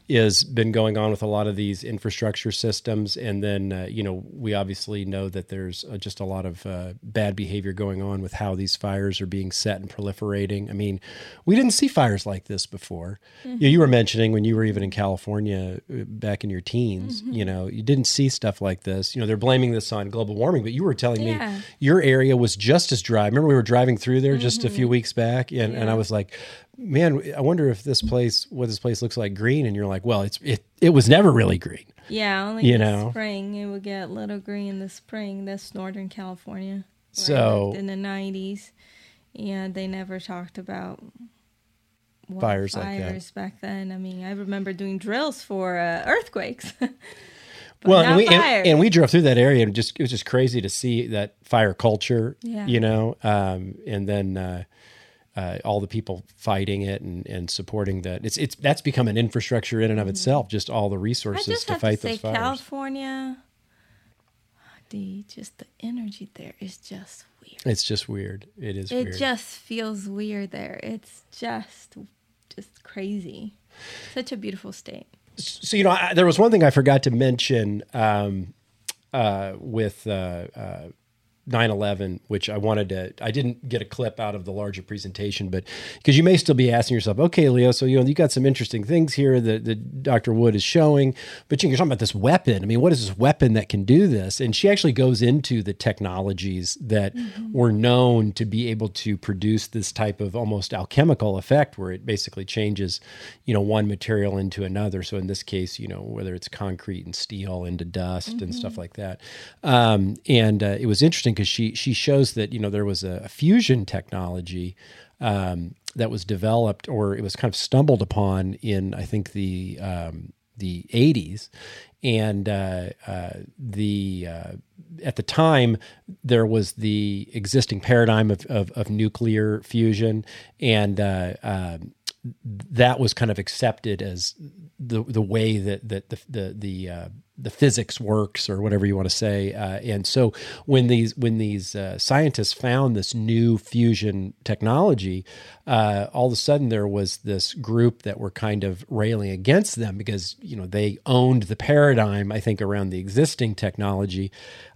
Speaker 1: is been going on with a lot of these infrastructure systems and then uh, you know we obviously know that there's uh, just a lot of uh, bad behavior going on with how these fires are being set and proliferating i mean we didn't see fires like this before
Speaker 3: Mm-hmm.
Speaker 1: you, were mentioning when you were even in california uh, back in your teens
Speaker 3: Mm-hmm.
Speaker 1: you know you didn't see stuff like this you know they're blaming this on global warming but you were telling
Speaker 3: Yeah.
Speaker 1: me your area was just as dry remember we were driving through there just a
Speaker 3: Mm-hmm.
Speaker 1: few weeks back and, and i was like man i wonder if this place what this place looks like green and you're like well it's it, it was never really green
Speaker 3: Yeah, only
Speaker 1: You
Speaker 3: in the
Speaker 1: know.
Speaker 3: spring it would get a little green in the spring. That's Northern California.
Speaker 1: So-
Speaker 3: in the nineties. and they never talked about
Speaker 1: Fires like that.
Speaker 3: back then. I mean, I remember doing drills for uh, earthquakes.
Speaker 1: Well, and we and, and we drove through that area, and just it was just crazy to see that fire culture.
Speaker 3: Yeah.
Speaker 1: You know, um, and then uh, uh, all the people fighting it and, and supporting that. It's it's that's become an infrastructure in and of itself. Just all the
Speaker 3: Mm-hmm.
Speaker 1: Resources to fight
Speaker 3: to say,
Speaker 1: those fires.
Speaker 3: California, the just the energy there is just weird.
Speaker 1: It's just weird. It is
Speaker 3: it
Speaker 1: weird.
Speaker 3: just feels weird there. It's just just crazy. Such a beautiful state.
Speaker 1: so you know I, there was one thing i forgot to mention um, uh, with uh, uh, 9-11 which i wanted to i didn't get a clip out of the larger presentation but because you may still be asking yourself okay leo so you know you got some interesting things here that, that dr wood is showing but you're talking about this weapon. I mean what is this weapon that can do this? And she actually goes into the technologies that were known to be able to produce this type of almost alchemical effect where it basically changes you know one material into another. So in this case you know whether it's concrete and steel into dust and stuff like that. Um, and uh, it was interesting because she she shows that you know there was a, a fusion technology um, that was developed or it was kind of stumbled upon in I think the um, the 80s and uh, uh, the uh, at the time there was the existing paradigm of, of, of nuclear fusion. And uh, um, that was kind of accepted as the the way that that the the the uh, the physics works or whatever you want to say uh, and so when these when these uh, scientists found this new fusion technology uh, all of a sudden there was this group that were kind of railing against them because you know they owned the paradigm I think around the existing technology.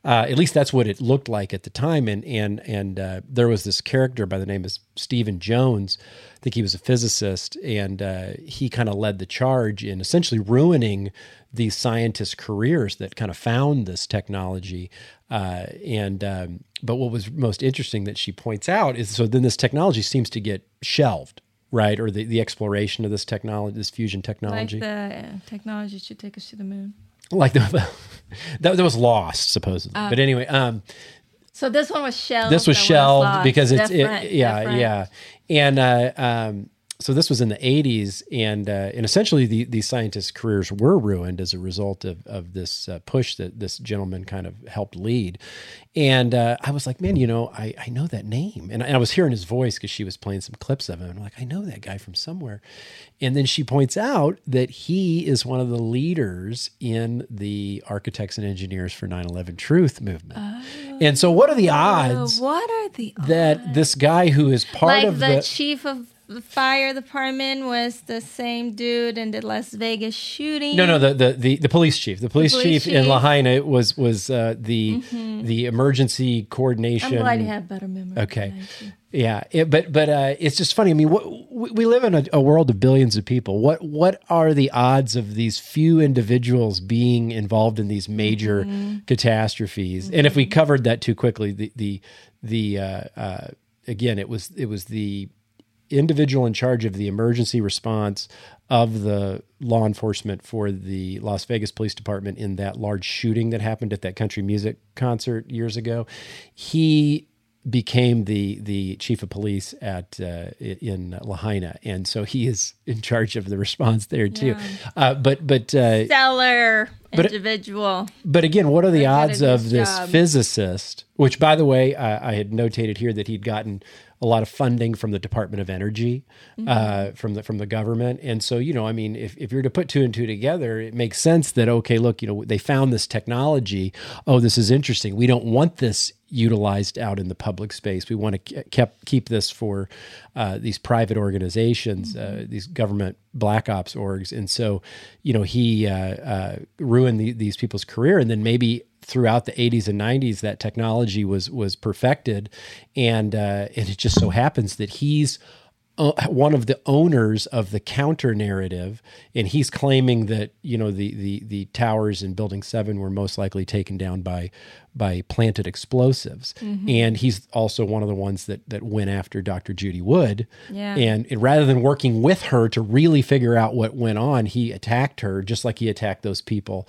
Speaker 1: Uh, at least that's what it looked like at the time. And and and uh, there was this character by the name of Steven Jones I think he was a physicist and uh, he kind of led the charge in essentially ruining these scientists' careers that kind of found this technology. Uh, and um, but what was most interesting that she points out is so then this technology seems to get shelved, right? Or the, the exploration of this technology, this fusion technology,
Speaker 3: Like the uh, technology should take us to the moon.
Speaker 1: like the, that, that was lost supposedly.
Speaker 3: Oh.
Speaker 1: but anyway, um,
Speaker 3: So this one was shelved.
Speaker 1: this was shelved because it's it, yeah
Speaker 3: different.
Speaker 1: yeah and uh, um, so this was in the 80s and uh, and essentially the, these scientists careers were ruined as a result of, of this uh, push that this gentleman kind of helped lead. And uh, I was like man you know I, I know that name. And I, and I was hearing his voice because she was playing some clips of him. And I'm like I know that guy from somewhere. And then she points out that he is one of the leaders in the architects and engineers for 9-11 truth movement. And so what are the odds
Speaker 3: Uh, what are the
Speaker 1: that this guy who is part
Speaker 3: like
Speaker 1: of
Speaker 3: the,
Speaker 1: the,
Speaker 3: chief of the fire department was the same dude in the Las Vegas shooting?
Speaker 1: no no the, the the the police chief the police,
Speaker 3: police
Speaker 1: chief, in. Lahaina was was uh, the
Speaker 3: Mhm.
Speaker 1: the emergency coordination
Speaker 3: I'm glad you have better memory.
Speaker 1: okay yeah it, but but uh, it's just funny I mean what, we we live in a, a world of billions of people what what are the odds of these few individuals being involved in these major
Speaker 3: Mhm.
Speaker 1: catastrophes and if we covered that too quickly the the the uh, uh, again it was it was the individual in charge of the emergency response of the law enforcement for the Las Vegas Police Department in that large shooting that happened at that country music concert years ago. He became the the chief of police at uh, in Lahaina, and so he is in charge of the response there too.
Speaker 3: Yeah.
Speaker 1: Uh, but but uh,
Speaker 3: Stellar
Speaker 1: but-
Speaker 3: individual.
Speaker 1: but again, what are the
Speaker 3: I
Speaker 1: odds of this
Speaker 3: job.
Speaker 1: physicist? Which, by the way, I, I had notated here that he'd gotten a lot of funding from the Department of Energy,
Speaker 3: Mm-hmm.
Speaker 1: uh, from the from the government, and so you know, I mean, if if you're to put two and two together, it makes sense that okay, look, you know, they found this technology. Oh, this is interesting. We don't want this utilized out in the public space. We want to kept keep this for uh, these private organizations, uh, these government black ops orgs, and so you know he uh, uh, ruined the, these people's career, and then maybe throughout the 80s and 90s that technology was was perfected, and uh, and it just so happens that he's uh, one of the owners of the counter narrative, and he's claiming that you know the the the towers in Building Seven were most likely taken down by by planted explosives,
Speaker 3: Mhm.
Speaker 1: and he's also one of the ones that that went after Dr. Judy Wood,
Speaker 3: Yeah.
Speaker 1: and, and rather than working with her to really figure out what went on, he attacked her just like he attacked those people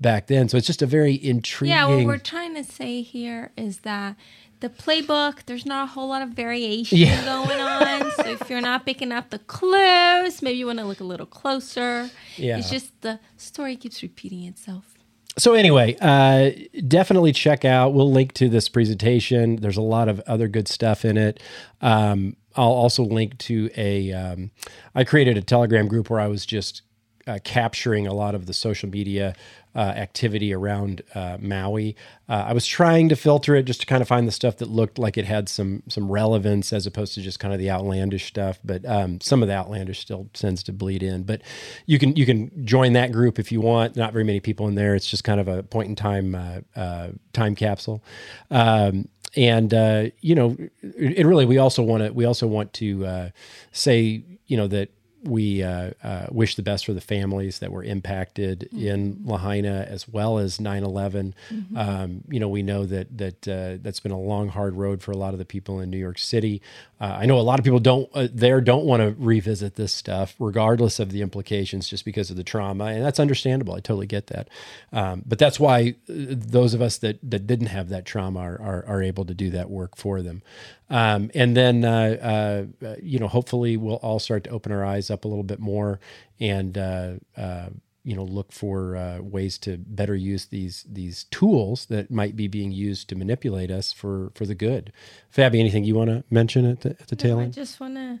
Speaker 1: back then. So it's just a very intriguing.
Speaker 3: Yeah, what we're trying to say here is that the playbook, there's not a whole lot of variation
Speaker 1: Yeah.
Speaker 3: going on. so if you're not picking up the clues, maybe you want to look a little closer.
Speaker 1: Yeah.
Speaker 3: It's just the story keeps repeating itself.
Speaker 1: So anyway, uh, definitely check out. We'll link to this presentation. There's a lot of other good stuff in it. Um, I'll also link to a. Um, I created a Telegram group where I was just uh, capturing a lot of the social media uh, activity around uh, Maui. Uh, I was trying to filter it just to kind of find the stuff that looked like it had some some relevance as opposed to just kind of the outlandish stuff. But um, some of the outlandish still tends to bleed in. But you can you can join that group if you want. Not very many people in there. It's just kind of a point in time uh, uh, time capsule. Um, and you know, and really, we also want to we also want to say you know that we uh, uh, wish the best for the families that were impacted in Lahaina as well as 9/11.
Speaker 23: Mhm.
Speaker 1: Um, you know, we know that that uh, that's been a long, hard road for a lot of the people in New York City. Uh, I know a lot of people don't uh, there don't want to revisit this stuff, regardless of the implications, just because of the trauma, and that's understandable. I totally get that. Um, but that's why uh, those of us that that didn't have that trauma are are, are able to do that work for them. Um, and then, uh, uh, uh, you know, hopefully we'll all start to open our eyes up a little bit more and, uh, uh, you know, look for uh, ways to better use these these tools that might be being used to manipulate us for for the good. Fabi, anything you want to mention at the, at the tail end?
Speaker 3: I just want to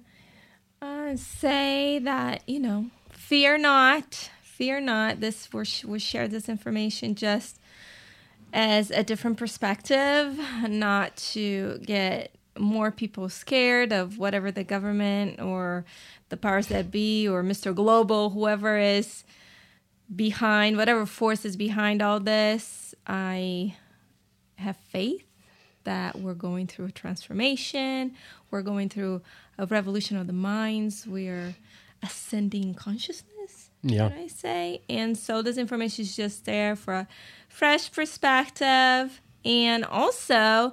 Speaker 3: uh, say that you know, fear not, fear not. This we we shared this information just as a different perspective, not to get more people scared of whatever the government or the powers that be or Mr. Global, whoever is behind, whatever force is behind all this. I have faith that we're going through a transformation. We're going through a revolution of the minds. We're ascending consciousness.
Speaker 1: Yeah.
Speaker 3: I say? And so this information is just there for a fresh perspective and also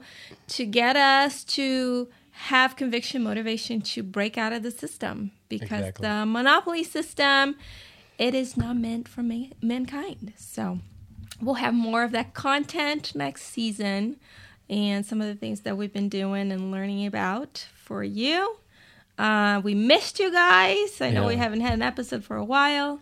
Speaker 3: to get us to have conviction motivation to break out of the system because
Speaker 23: Exactly.
Speaker 3: the monopoly system it is not meant for ma- mankind. So we'll have more of that content next season and some of the things that we've been doing and learning about for you. Uh, we missed you guys. I know we haven't had an episode for a while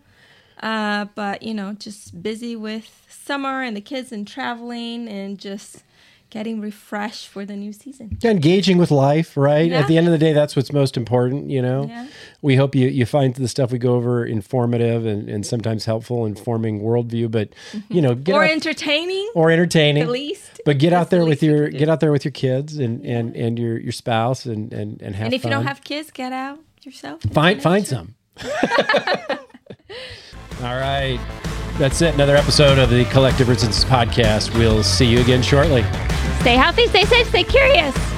Speaker 3: uh, but you know, just busy with summer and the kids and traveling and just getting refreshed for the new season.
Speaker 1: engaging with life, right?
Speaker 3: Yeah.
Speaker 1: At the end of the day, that's what's most important, you know?
Speaker 3: Yeah.
Speaker 1: We hope you, you find the stuff we go over informative and, and sometimes helpful in forming worldview, but, you know, get
Speaker 3: or
Speaker 1: out-
Speaker 3: entertaining.
Speaker 1: or entertaining
Speaker 3: At least.
Speaker 1: But get out there with your get out there with your kids and, and, and your, your spouse and, and, and have
Speaker 3: and if
Speaker 1: fun.
Speaker 3: you don't have kids, get out yourself.
Speaker 1: find find some. All right. That's it. Another episode of the Collective Resistance podcast. We'll see you again shortly.
Speaker 3: Stay healthy, stay safe, stay curious.